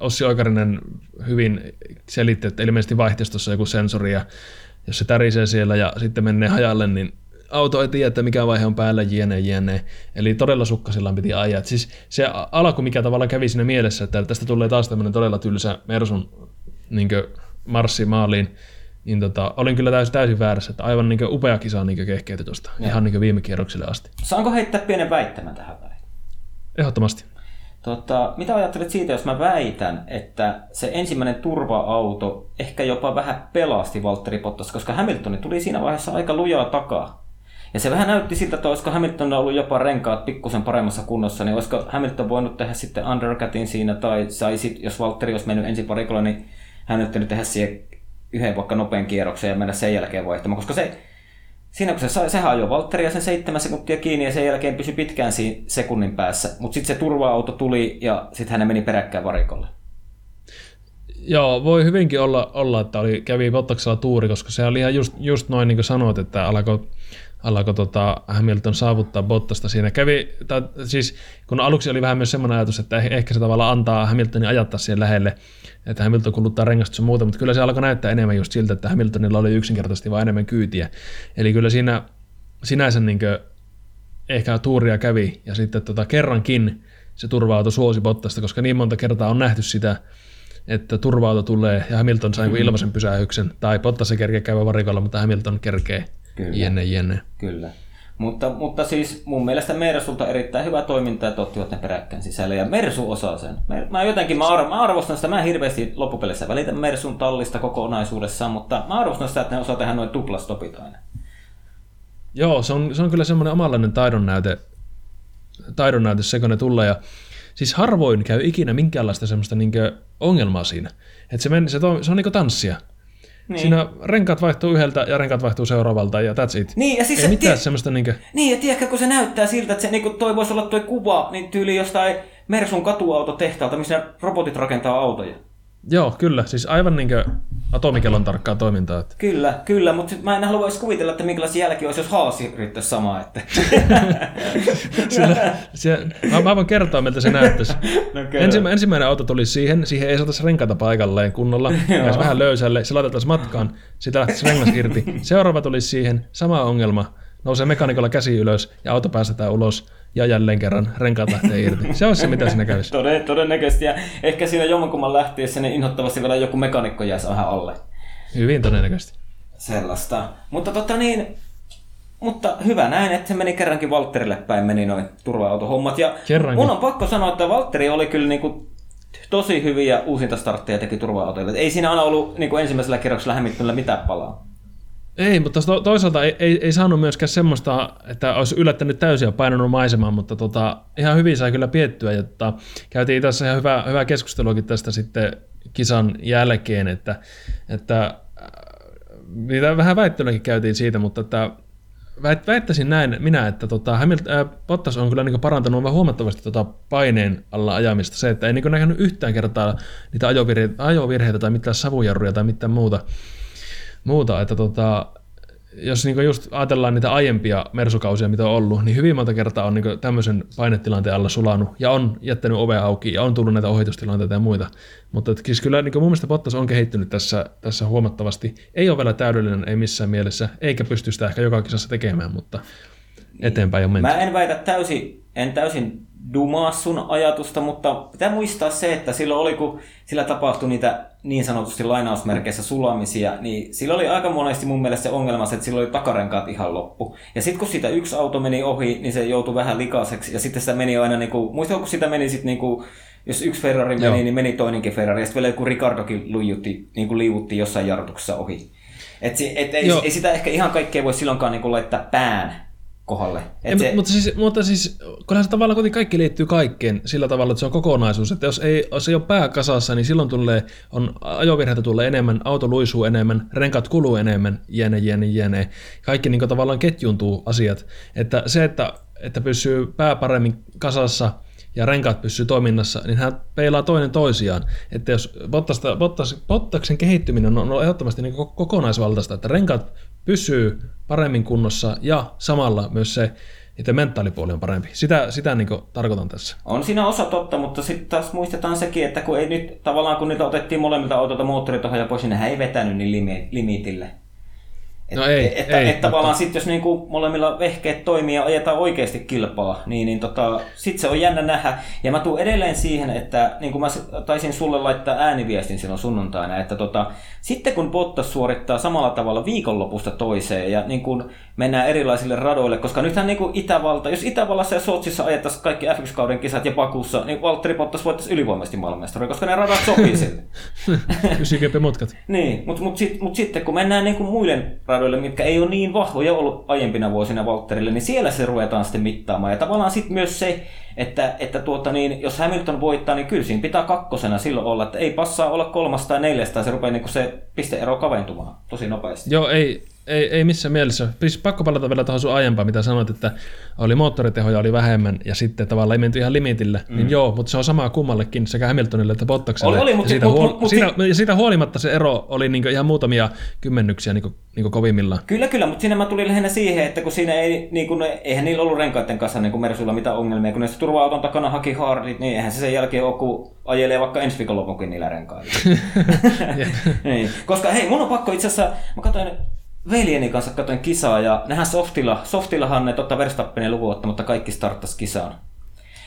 Ossi Oikarinen hyvin selitti, että ilmeisesti vaihteistossa joku sensori ja jos se tärisee siellä ja sitten menee hajalle, niin auto ei tiedä, että mikä vaihe on päällä, jne, jne. Eli todella sukkasillaan piti ajaa. Et siis se alku, mikä tavallaan kävi siinä mielessä, että tästä tulee taas tämmöinen todella tylsä Mersun niin marssi maaliin, niin tota, olin kyllä täysin, täysin väärässä, että aivan niin upea kisa niin kehkeytyi tuosta, ihan niin viime kierrokselle asti. Saanko heittää pienen väittämän tähän väliin? Ehdottomasti. Tota, mitä ajattelet siitä, jos mä väitän, että se ensimmäinen turva-auto ehkä jopa vähän pelasti Valtteri Bottas, koska Hamiltoni tuli siinä vaiheessa aika lujaa takaa. Ja se vähän näytti siltä, että olisiko Hamilton ollut jopa renkaat pikkusen paremmassa kunnossa, niin olisiko Hamilton voinut tehdä sitten undercutin siinä, tai sai sit, jos Valtteri olisi mennyt ensin parikolla, niin hän nyt tehdä siihen yhden vaikka nopean kierroksen ja mennä sen jälkeen vaihtamaan, koska se, siinä kun se sai, sehän ajoi Valtteria sen seitsemän sekuntia kiinni ja sen jälkeen pysyi pitkään siinä sekunnin päässä, mutta sitten se turva-auto tuli ja sitten hänen meni peräkkäin varikolle. Joo, voi hyvinkin olla, olla että oli, kävi Bottaksella tuuri, koska se oli ihan just, just noin niin kuin sanoit, että alkoi alkoi tota Hamilton saavuttaa Bottasta siinä. Kävi, tai, siis, kun aluksi oli vähän myös semmoinen ajatus, että eh, ehkä se tavallaan antaa Hamiltonin ajattaa siihen lähelle, että Hamilton kuluttaa rengasta ja muuta, mutta kyllä se alkoi näyttää enemmän just siltä, että Hamiltonilla oli yksinkertaisesti vain enemmän kyytiä. Eli kyllä siinä sinänsä niin ehkä tuuria kävi, ja sitten tota, kerrankin se turva suosi Bottasta, koska niin monta kertaa on nähty sitä, että turva tulee ja Hamilton sai mm-hmm. ilmaisen pysähyksen, tai Bottas se kerkee käydä varikolla, mutta Hamilton kerkee jenne jenne. Kyllä. Mutta, mutta siis mun mielestä Mersulta erittäin hyvä toiminta, että ottivat ne peräkkäin sisälle. Ja Mersu osaa sen. Mä jotenkin, mä, mä arvostan sitä, mä en hirveästi loppupelissä välitä Mersun tallista kokonaisuudessaan, mutta mä arvostan sitä, että ne osaa tehdä noin tuplastopit aina. Joo, se on, se on kyllä semmoinen omanlainen taidon näyte, taidon näyte se, kun ne tulee. Ja siis harvoin käy ikinä minkäänlaista semmoista niin ongelmaa siinä. Että se, men, se, to, se on niin tanssia. Niin. Siinä renkaat vaihtuu yhdeltä ja renkaat vaihtuu seuraavalta ja that's it. Niin, ja siis Ei mitään tie... semmoista niinkö... Niin, ja tiedätkö, kun se näyttää siltä, että se niinku, toi voisi olla tuo kuva, niin tyyli jostain Mersun katuautotehtaalta, missä robotit rakentaa autoja. Joo, kyllä. Siis aivan niin kuin atomikellon tarkkaa toimintaa. Että. Kyllä, kyllä, mutta mä en halua edes kuvitella, että minkälaisia jälki olisi, jos Haasi yrittäisi samaa. Että. siellä, siellä, mä, mä, voin kertoa, miltä se näyttäisi. No, Ensimmä, ensimmäinen auto tuli siihen, siihen ei saataisi renkata paikalleen kunnolla, ja vähän löysälle, se laitetaan matkaan, sitä lähtisi rengas irti. Seuraava tuli siihen, sama ongelma, nousee mekaanikolla käsi ylös ja auto päästetään ulos ja jälleen kerran renkaat lähtee irti. Se olisi se, mitä siinä kävisi. Toden, todennäköisesti. Ja ehkä siinä jommankumman lähtiessä ne inhottavasti vielä joku mekanikko jäisi vähän alle. Hyvin todennäköisesti. Sellaista. Mutta tota niin, mutta hyvä näin, että se meni kerrankin Valtterille päin, meni noin turva-autohommat. Ja kerrankin. mun on pakko sanoa, että Valtteri oli kyllä niinku tosi hyviä uusinta startteja teki turva-autoille. Ei siinä aina ollut niinku ensimmäisellä kerroksella Hamiltonilla mitään palaa. Ei, mutta to, toisaalta ei, ei, ei, saanut myöskään semmoista, että olisi yllättänyt täysin ja painanut maisemaan, mutta tota, ihan hyvin sai kyllä piettyä. Jotta käytiin tässä ihan hyvää, hyvää keskusteluakin tästä sitten kisan jälkeen, että, että mitä vähän väittelyäkin käytiin siitä, mutta että väittäisin näin minä, että tota, Hamilton, äh, Bottas on kyllä niin parantanut vähän huomattavasti tota paineen alla ajamista. Se, että ei niin nähnyt yhtään kertaa niitä ajovirheitä, ajovirheitä tai mitään savujarruja tai mitään muuta muuta, että tota, jos niin just ajatellaan niitä aiempia mersukausia, mitä on ollut, niin hyvin monta kertaa on niin tämmöisen painetilanteen alla sulanut ja on jättänyt ove auki ja on tullut näitä ohitustilanteita ja muita. Mutta että siis kyllä niin mun mielestä Bottas on kehittynyt tässä, tässä huomattavasti. Ei ole vielä täydellinen, ei missään mielessä, eikä pysty sitä ehkä joka kisassa tekemään, mutta eteenpäin on menty. Mä en väitä täysin, en täysin dumaa sun ajatusta, mutta pitää muistaa se, että silloin oli, kun sillä tapahtui niitä niin sanotusti lainausmerkeissä sulamisia, niin sillä oli aika monesti mun mielestä se ongelma, että sillä oli takarenkaat ihan loppu. Ja sitten kun sitä yksi auto meni ohi, niin se joutui vähän likaiseksi, ja sitten sitä meni aina, niin kuin, muistatko kun sitä meni sitten niin kuin, jos yksi Ferrari meni, Joo. niin meni toinenkin Ferrari, ja sitten vielä joku Ricardokin luijutti, niin kuin liivutti jossain jarrutuksessa ohi. Et, et ei, ei, sitä ehkä ihan kaikkea voi silloinkaan niin kuin laittaa pään kohdalle. Et se... mutta, siis, mutta siis, kunhan se tavallaan kuitenkin kaikki liittyy kaikkeen sillä tavalla, että se on kokonaisuus. Että jos ei, jos ei ole pää kasassa, niin silloin tulee, on, ajovirheitä tulee enemmän, auto luisuu enemmän, renkat kuluu enemmän, jene, jene, jene. Kaikki niin tavallaan ketjuntuu asiat. Että se, että, että pysyy pää paremmin kasassa – ja renkaat pysyy toiminnassa, niin hän peilaa toinen toisiaan. Että jos Bottasta, Bottas, Bottaksen kehittyminen on ehdottomasti niin kokonaisvaltaista, että renkaat pysyy paremmin kunnossa ja samalla myös se että mentaalipuoli on parempi. Sitä, sitä niin tarkoitan tässä. On siinä osa totta, mutta sitten taas muistetaan sekin, että kun ei nyt tavallaan kun niitä otettiin molemmilta autoilta moottoritohoja pois, niin hän ei vetänyt niin limitille. Et, no ei, että, ei, että tavallaan sitten jos niinku molemmilla vehkeet toimii ja ajetaan oikeasti kilpaa, niin, niin tota, sitten se on jännä nähdä. Ja mä tuun edelleen siihen, että niin kuin mä taisin sulle laittaa ääniviestin silloin sunnuntaina, että tota, sitten kun Bottas suorittaa samalla tavalla viikonlopusta toiseen ja niin kuin mennään erilaisille radoille, koska nythän niin kuin Itävalta, jos Itävallassa ja Sotsissa ajettaisiin kaikki F1-kauden kisat ja Bakussa, niin Valtteri Bottas voittaisi ylivoimaisesti maailmanmestari, koska ne radat sopii sille. Kysikempi mutkat. niin, mutta mut, sit, mut sitten kun mennään niin kuin muiden radoille, raidoille, mitkä ei ole niin vahvoja ollut aiempina vuosina Valtterille, niin siellä se ruvetaan sitten mittaamaan. Ja tavallaan sitten myös se, että, että tuota niin, jos Hamilton voittaa, niin kyllä siinä pitää kakkosena silloin olla, että ei passaa olla kolmas tai neljäs, tai se rupeaa niin se pisteero kaventumaan tosi nopeasti. Joo, ei, ei, ei missään mielessä. Siis pakko palata vielä tuohon sun aiempaan, mitä sanoit, että oli moottoritehoja oli vähemmän ja sitten tavallaan ei menty ihan limitille. Mm. Niin joo, mutta se on samaa kummallekin sekä Hamiltonille että Bottakselle. Oli, oli, mutta, ja, siitä huol- mut, mut, siitä, ja siitä huolimatta se ero oli niinku ihan muutamia kymmennyksiä niinku, niinku kovimmillaan. Kyllä, kyllä, mutta siinä mä tulin lähinnä siihen, että kun siinä ei, niin kun, eihän niillä ollut renkaiden kanssa niin Mersulla mitään ongelmia, kun ne turva-auton takana haki hardit, niin eihän se sen jälkeen ole, kun ajelee vaikka ensi viikonlopunkin niillä renkailla. niin. Koska hei, mun on pakko itse asiassa, mä katsoin veljeni kanssa katsoin kisaa ja nehän softilla, softillahan ne totta Verstappenin luvun mutta kaikki starttas kisaan.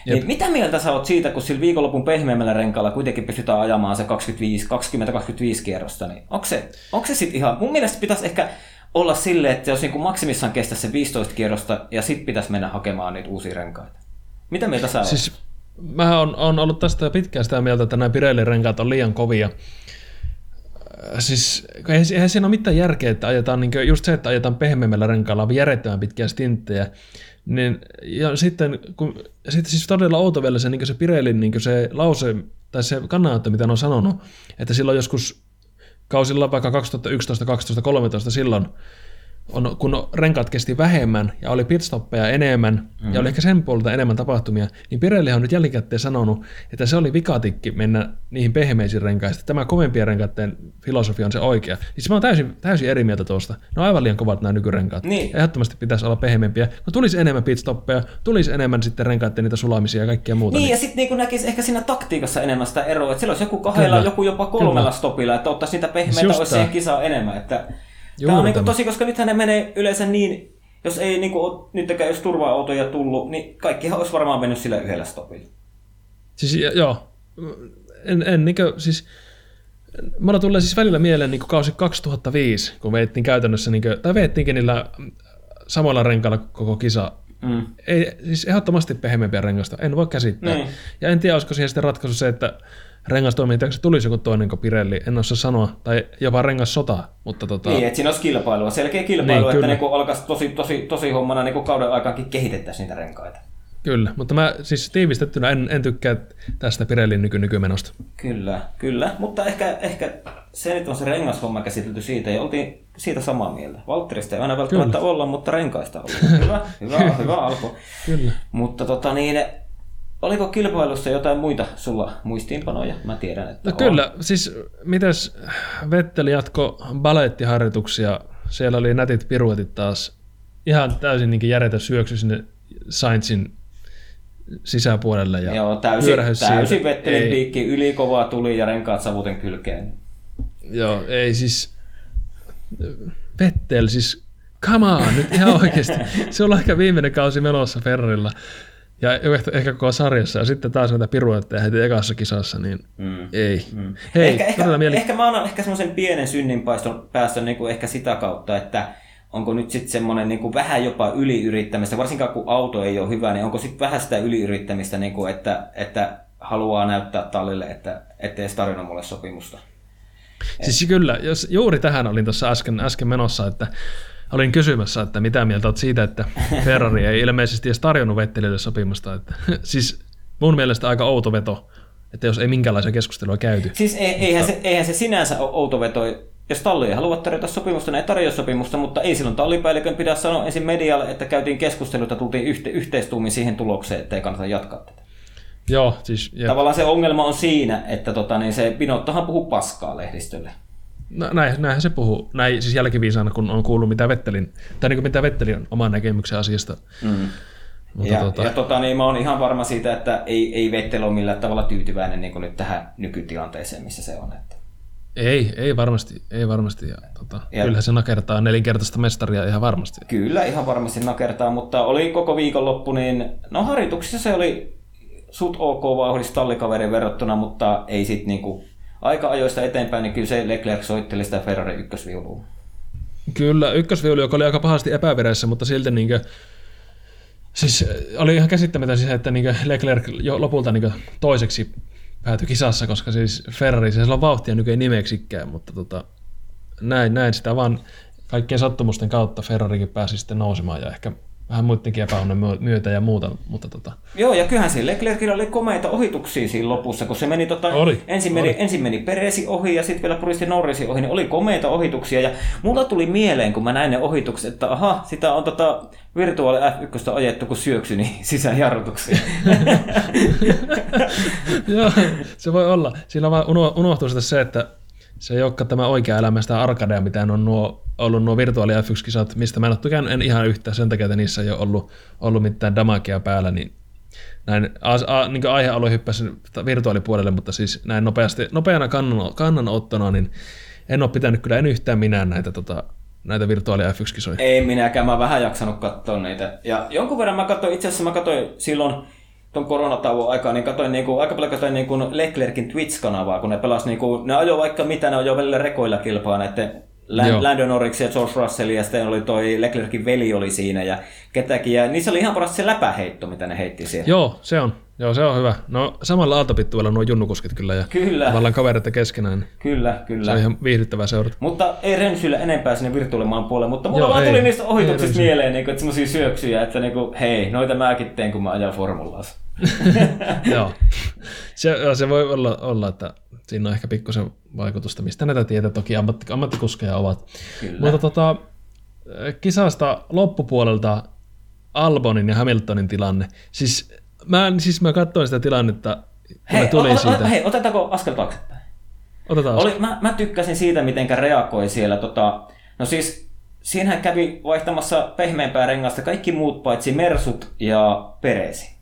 Niin mitä mieltä sä oot siitä, kun sillä viikonlopun pehmeämmällä renkaalla kuitenkin pystytään ajamaan se 20-25 kierrosta, niin onko se, onko se sitten ihan, mun mielestä pitäisi ehkä olla silleen, että jos niin maksimissaan kestä se 15 kierrosta ja sitten pitäisi mennä hakemaan niitä uusia renkaita. Mitä mieltä sä oot? Siis mä oon, oon ollut tästä pitkään sitä mieltä, että nämä Pirelli-renkaat on liian kovia siis eihän, siinä ole mitään järkeä, että ajetaan niin just se, että ajetaan pehmeämmällä renkaalla järjettömän pitkiä stinttejä. Niin, ja sitten, kun, sitten siis todella outo vielä se, niin se Pirellin niin se lause, tai se kannanotto, mitä ne on sanonut, että silloin joskus kausilla vaikka 2011, 2012, 2013 silloin, on, kun renkaat kesti vähemmän ja oli pitstoppeja enemmän mm-hmm. ja oli ehkä sen puolelta enemmän tapahtumia, niin Pirelli on nyt jälkikäteen sanonut, että se oli vikatikki mennä niihin pehmeisiin renkaisiin. Tämä kovempien renkaiden filosofia on se oikea. Siis mä oon täysin, täysin eri mieltä tuosta. Ne on aivan liian kovat nämä nykyrenkaat. Niin. Ehdottomasti pitäisi olla pehmeämpiä. No tulisi enemmän pitstoppeja, tulisi enemmän sitten renkaiden niitä sulamisia ja kaikkea muuta. Niin, niin. ja sitten niin näkisi ehkä siinä taktiikassa enemmän sitä eroa, että siellä olisi joku kahdella, Kyllä. joku jopa kolmella Kyllä. stopilla, että ottaisi niitä pehmeitä, olisi siihen kisaan enemmän. Että Juuri Tämä on niin tosi, koska nythän ne menee yleensä niin, jos ei niin kuin, nytkään jos turva-autoja tullut, niin kaikkihan olisi varmaan mennyt sillä yhdellä stopilla. Siis joo, en, en niin kuin, siis Mulla tulee siis välillä mieleen niin kausi 2005, kun veittiin käytännössä, niin kuin, tai veittiinkin niillä samalla renkailla koko kisa. Mm. Ei, siis ehdottomasti pehmeämpiä rengasta, en voi käsittää. Niin. Ja en tiedä, olisiko siihen sitten ratkaisu se, että rengastoimintaksi tulisi joku toinen kuin Pirelli, en osaa sanoa, tai jopa sota. Mutta tota... Niin, että siinä olisi kilpailua, selkeä kilpailu, niin, että niin alkaisi tosi, tosi, tosi hommana niin kauden aikaankin kehitettäisiin niitä renkaita. Kyllä, mutta mä siis tiivistettynä en, en tykkää tästä Pirellin nyky nykymenosta. Kyllä, kyllä, mutta ehkä, ehkä se nyt on se rengashomma käsitelty siitä ja oltiin siitä samaa mieltä. Valtterista ei aina välttämättä kyllä. olla, mutta renkaista olla. Hyvä, hyvä, hyvä alku. Kyllä. Mutta tota niin, Oliko kilpailussa jotain muita sulla muistiinpanoja? Mä tiedän, että No on. kyllä, siis mitäs Vetteli jatko balettiharjoituksia, siellä oli nätit piruetit taas, ihan täysin niin järjetön syöksy sinne Sainzin sisäpuolelle. Ja Joo, täysin, täysin Vettelin piikki, ylikovaa tuli ja renkaat savuten kylkeen. Joo, ei siis, Vettel siis, come on, nyt ihan oikeasti. Se on ehkä viimeinen kausi menossa Ferrarilla ja ehkä koko sarjassa, ja sitten taas näitä piruetteja heti ekassa kisassa, niin mm. ei. Mm. Hei, ehkä, ehkä, ehkä mä annan ehkä semmoisen pienen synninpaiston päästä niin kuin ehkä sitä kautta, että onko nyt sitten semmoinen niin kuin vähän jopa yliyrittämistä, varsinkaan kun auto ei ole hyvä, niin onko sitten vähän sitä yliyrittämistä, niin kuin, että, että haluaa näyttää tallille, että ettei tarjonnut mulle sopimusta. Siis kyllä, jos juuri tähän olin tuossa äsken, äsken menossa, että olin kysymässä, että mitä mieltä olet siitä, että Ferrari ei ilmeisesti edes tarjonnut Vettelille sopimusta. Että, siis mun mielestä aika outo veto, että jos ei minkäänlaisia keskustelua käyty. Siis eihän, se, eihän se sinänsä ole outo veto, jos talli ei halua tarjota sopimusta, ne ei tarjoa sopimusta, mutta ei silloin tallipäällikön pidä sanoa ensin medialle, että käytiin keskusteluita, tultiin yhte, yhteistuumin siihen tulokseen, että ei kannata jatkaa tätä. Joo, siis... Jep. Tavallaan se ongelma on siinä, että tota, niin se Pinottohan puhuu paskaa lehdistölle. No, näin, näinhän se puhuu. Näin siis jälkiviisaana, kun on kuullut mitä Vettelin, tai niin kuin mitä Vettelin oman näkemyksen asiasta. Mm. Mutta ja, tota... ja tota, niin mä oon ihan varma siitä, että ei, ei Vettel ole millään tavalla tyytyväinen niin nyt tähän nykytilanteeseen, missä se on. Että... Ei, ei varmasti. Ei varmasti. Ja, tota, ja... Kyllähän se nakertaa nelinkertaista mestaria ihan varmasti. Kyllä, ihan varmasti nakertaa, mutta oli koko viikonloppu, niin no harjoituksissa se oli sut ok vauhdissa tallikaverin verrattuna, mutta ei sitten niinku aika-ajoista eteenpäin, niin kyllä se Leclerc soitteli sitä Ferrari ykkösviulua. Kyllä, ykkösviulu, joka oli aika pahasti epäverässä, mutta silti niin kuin, siis oli ihan käsittämätön siis, että niin Leclerc jo lopulta niin toiseksi päätyi kisassa, koska siis Ferrari, se on vauhtia nykyään nimeksikään, mutta tota, näin, näin sitä vaan kaikkien sattumusten kautta Ferrarikin pääsi sitten nousemaan ja ehkä vähän muidenkin epäonnen myötä ja muuta, mutta tota... Joo, ja kyllähän sillä Leclercillä oli komeita ohituksia siinä lopussa, kun se meni tota, oli, ensin, meni, oli. ensin meni Peresi ohi ja sitten vielä puristi Norrisi ohi, niin oli komeita ohituksia, ja mulla tuli mieleen, kun mä näin ne ohitukset, että aha, sitä on tota virtuaali F1 ajettu kuin syöksyni sisäjarrutuksia. Joo, se voi olla. Siinä vaan unohtuu se, että se ei olekaan tämä oikea elämä sitä arkadea, mitä on nuo, ollut nuo virtuaali F1-kisat, mistä mä en ole tykännyt en ihan yhtään sen takia, että niissä ei ole ollut, ollut mitään damakea päällä, niin näin a, a, niin aihealue hyppäsin virtuaalipuolelle, mutta siis näin nopeasti, nopeana kannan, kannanottona, niin en ole pitänyt kyllä en yhtään minä näitä, tota, näitä virtuaali F1-kisoja. Ei minäkään, mä vähän jaksanut katsoa niitä. Ja jonkun verran mä katsoin, itse asiassa mä katsoin silloin tuon koronatauon aikaa, niin katsoin niinku, aika paljon katsoin niinku Leclerkin Twitch-kanavaa, kun ne pelas niinku, ne ajoi vaikka mitä, ne ajoi välillä rekoilla kilpaa näiden Lando Norris ja George Russell ja sitten oli toi Leclerkin veli oli siinä ja ketäkin. Ja niissä oli ihan parasta se läpäheitto, mitä ne heitti siellä. Joo, se on. Joo, se on hyvä. No samalla aaltopittuilla nuo junnukuskit kyllä ja kyllä. tavallaan kavereita keskenään. Kyllä, kyllä. Se on ihan viihdyttävää seurata. Mutta ei Rensyllä enempää sinne virtuaalimaan puolelle, mutta mulla Joo, vaan ei, tuli niistä ohituksista mieleen, niin kuin, että semmoisia syöksyjä, että niin kuin, hei, noita mäkin teen, kun mä ajan formulaassa. Joo. Se, se voi olla, olla, että siinä on ehkä pikkusen vaikutusta, mistä näitä tietä toki ammatti, ammattikuskeja ovat. Kyllä. Mutta tota, kisasta loppupuolelta Albonin ja Hamiltonin tilanne. Siis mä, siis mä katsoin sitä tilannetta, hei, tuli o, o, siitä. Hei, otetaanko askel taaksepäin? Otetaan Oli, mä, mä tykkäsin siitä, miten reagoi siellä. Tota, no siis, siinähän kävi vaihtamassa pehmeämpää rengasta kaikki muut paitsi Mersut ja Peresi.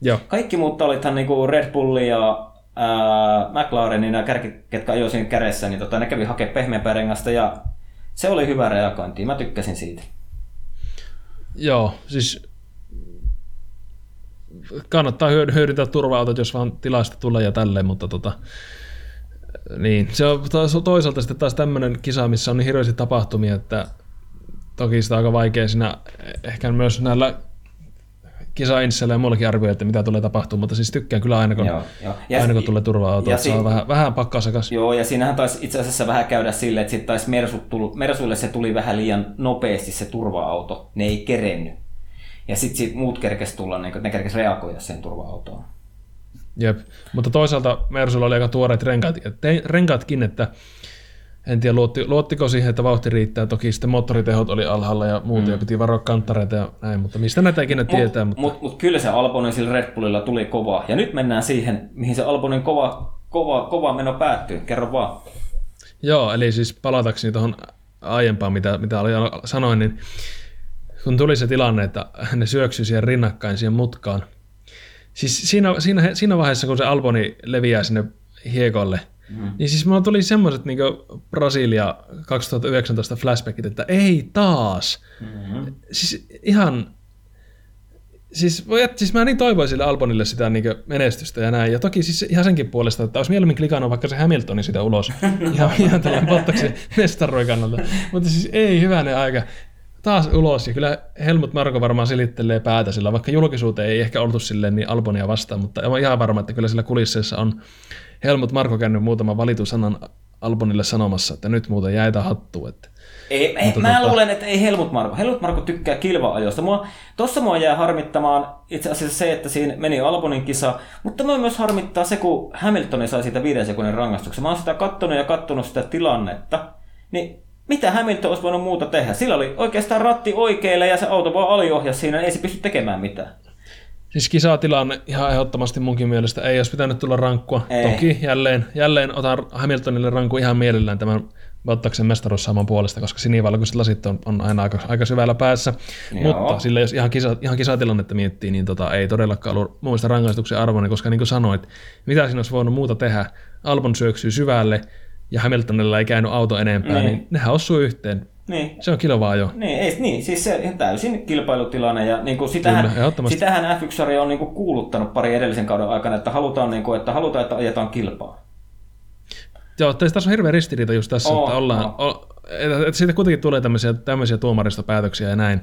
Joo. Kaikki muut olithan niinku Red Bull ja ää, McLarenin ja kärki, ketkä ajoi siinä kädessä, niin tota, ne kävi hakemaan pehmeämpää rengasta ja se oli hyvä reagointi. Mä tykkäsin siitä. Joo, siis kannattaa hyödyntää turva-autot, jos vaan tilasta tulee ja tälleen, mutta tota, niin, se on toisaalta sitten taas tämmöinen kisa, missä on niin hirveästi tapahtumia, että toki sitä on aika vaikea siinä ehkä myös näillä kisa ja mullakin arvioi, että mitä tulee tapahtumaan, mutta siis tykkään kyllä aina, kun, joo, joo. Ja, aina, kun tulee turva-auto, että si- on vähän, vähän pakkasakas. Joo, ja siinähän taisi itse asiassa vähän käydä silleen, että sitten taisi Mersuille se tuli vähän liian nopeasti se turva-auto, ne ei kerennyt. Ja sitten sit muut kerkes tulla, niin ne kerkes reagoida sen turva-autoon. Jep, mutta toisaalta Mersulla oli aika tuoreet renkaat, renkaatkin, että en tiedä, luotti, luottiko siihen, että vauhti riittää. Toki sitten moottoritehot oli alhaalla ja muuta, mm. ja piti varoa kanttareita ja näin, mutta mistä näitä ikinä mut, tietää. Mutta... Mutta mut kyllä se Albonin sillä Red Bullilla tuli kova. Ja nyt mennään siihen, mihin se Albonin kova, kova, kova meno päättyy. Kerro vaan. Joo, eli siis palatakseni tuohon aiempaan, mitä, mitä oli sanoin, niin kun tuli se tilanne, että ne syöksyi siihen rinnakkain siihen mutkaan. Siis siinä, siinä, siinä vaiheessa, kun se Alboni leviää sinne hiekolle, Mm. Niin siis mulla tuli semmoiset niin Brasilia 2019 flashbackit, että ei taas. Mm-hmm. Siis ihan, siis, siis mä niin toivoin sille Albonille sitä niin menestystä ja näin. Ja toki siis ihan senkin puolesta, että olisi mieluummin klikannut vaikka se Hamiltoni sitä ulos. ihan, ihan tällainen Bottaksen mestaruuden kannalta. Mutta siis ei hyvänä aika taas ulos, ja kyllä Helmut Marko varmaan silittelee päätä sillä, vaikka julkisuuteen ei ehkä oltu silleen niin Albonia vastaan, mutta olen ihan varma, että kyllä sillä kulisseissa on Helmut Marko käynyt muutaman valitusanan Albonille sanomassa, että nyt muuten jäitä hattu. Että ei, ei, mä tota... luulen, että ei Helmut Marko. Helmut Marko tykkää kilva-ajosta. Mua, tossa mua jää harmittamaan itse asiassa se, että siinä meni Albonin kisa, mutta mua myös harmittaa se, kun Hamilton sai siitä viiden sekunnin rangaistuksen. Mä oon sitä kattonut ja kattonut sitä tilannetta, niin mitä Hamilton olisi voinut muuta tehdä? Sillä oli oikeastaan ratti oikealle ja se auto vaan aliohjasi siinä, ei se pysty tekemään mitään. Siis kisatilanne ihan ehdottomasti munkin mielestä ei olisi pitänyt tulla rankkua. Ei. Toki jälleen, jälleen otan Hamiltonille rankku ihan mielellään tämän Bottaksen mestaruussaaman puolesta, koska sinivalkoiset lasit on, on aina aika, aika syvällä päässä. Joo. Mutta sillä jos ihan, kisa, ihan kisatilannetta miettii, niin tota, ei todellakaan ollut mielestä rangaistuksen arvoinen, koska niin kuin sanoit, mitä siinä olisi voinut muuta tehdä. Albon syöksyy syvälle, ja Hamiltonilla ei käynyt auto enempää, niin, niin nehän osuu yhteen. Niin. Se on kilvaa jo. Niin, ei, niin, siis se täysin kilpailutilanne ja niin kuin sitähän, Kyllä, sitähän F1 on niin kuin kuuluttanut pari edellisen kauden aikana, että halutaan, niin kuin, että, halutaan, että ajetaan kilpaa. Joo, tässä on hirveä ristiriita just tässä, oh, että ollaan, oh. O, että, että siitä kuitenkin tulee tämmöisiä, tämmöisiä tuomaristopäätöksiä ja näin.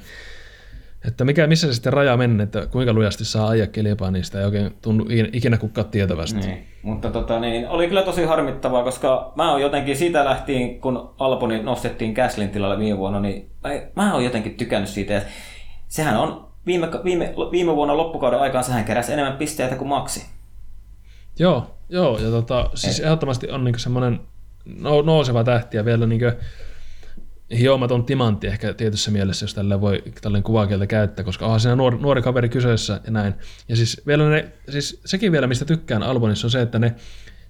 Että mikä, missä se sitten raja menee, että kuinka lujasti saa ajaa kilpaa, niin sitä ei oikein tunnu ikinä kukaan tietävästi. Niin. Mutta tota, niin, oli kyllä tosi harmittavaa, koska mä oon jotenkin siitä lähtien, kun Alboni nostettiin Käslin tilalle viime vuonna, niin mä oon jotenkin tykännyt siitä. Ja sehän on viime, viime, viime vuonna loppukauden aikaan, sehän keräsi enemmän pisteitä kuin Maksi. Joo, joo ja tota, siis Et. ehdottomasti on niinku semmoinen nouseva tähti ja vielä niinku hiomaton timantti ehkä tietyssä mielessä, jos tälle voi tällainen kuvakieltä käyttää, koska onhan siinä nuori, nuori kaveri kyseessä ja näin. Ja siis, vielä ne, siis sekin vielä, mistä tykkään Albonissa, on se, että ne,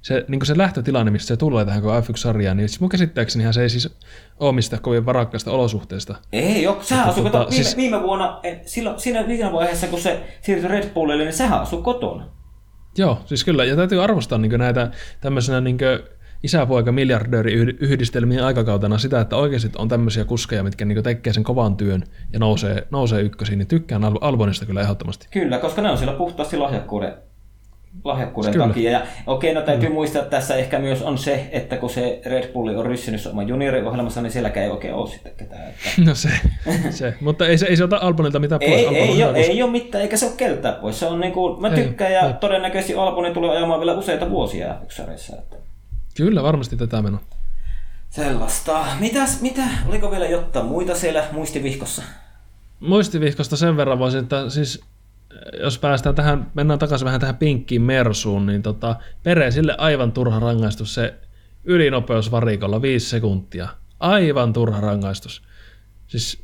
se, niin se lähtötilanne, mistä se tulee tähän F1-sarjaan, niin siis mun käsittääkseni se ei siis ole mistä kovin varakkaista olosuhteista. Ei ole, sehän asui tota, viime, siis... viime vuonna, silloin, siinä viime vaiheessa, kun se siirtyi Red Bullille, niin sehän asui kotona. Joo, siis kyllä, ja täytyy arvostaa niin näitä tämmöisenä niin isäpoika miljardööri yhdistelmien aikakautena sitä, että oikeasti on tämmöisiä kuskeja, mitkä niin tekee sen kovan työn ja nousee, nousee ykkösiin, niin tykkään Albonista kyllä ehdottomasti. Kyllä, koska ne on siellä puhtaasti lahjakkuuden lahjakkuuden Kyllä. takia. Ja okei, no täytyy mm. muistaa, että tässä ehkä myös on se, että kun se Red Bulli on ryssinyt oman junioriohjelmassa, niin sielläkään ei oikein ole sitten ketään. Että... No se, se. mutta ei se, ei se ota Albonilta mitään pois. Ei, ei, ole, ei ole mitään, eikä se ole keltää pois. Se on niin kuin, mä tykkään ei, ja ei. todennäköisesti Alboni tulee ajamaan vielä useita vuosia f että... Kyllä, varmasti tätä menoa. Sellaista. Mitäs, mitä, oliko vielä jotta muita siellä muistivihkossa? Muistivihkosta sen verran voisin, että siis jos päästään tähän, mennään takaisin vähän tähän pinkkiin Mersuun, niin tota, Pere sille aivan turha rangaistus se ylinopeus varikolla 5 sekuntia. Aivan turha rangaistus. Siis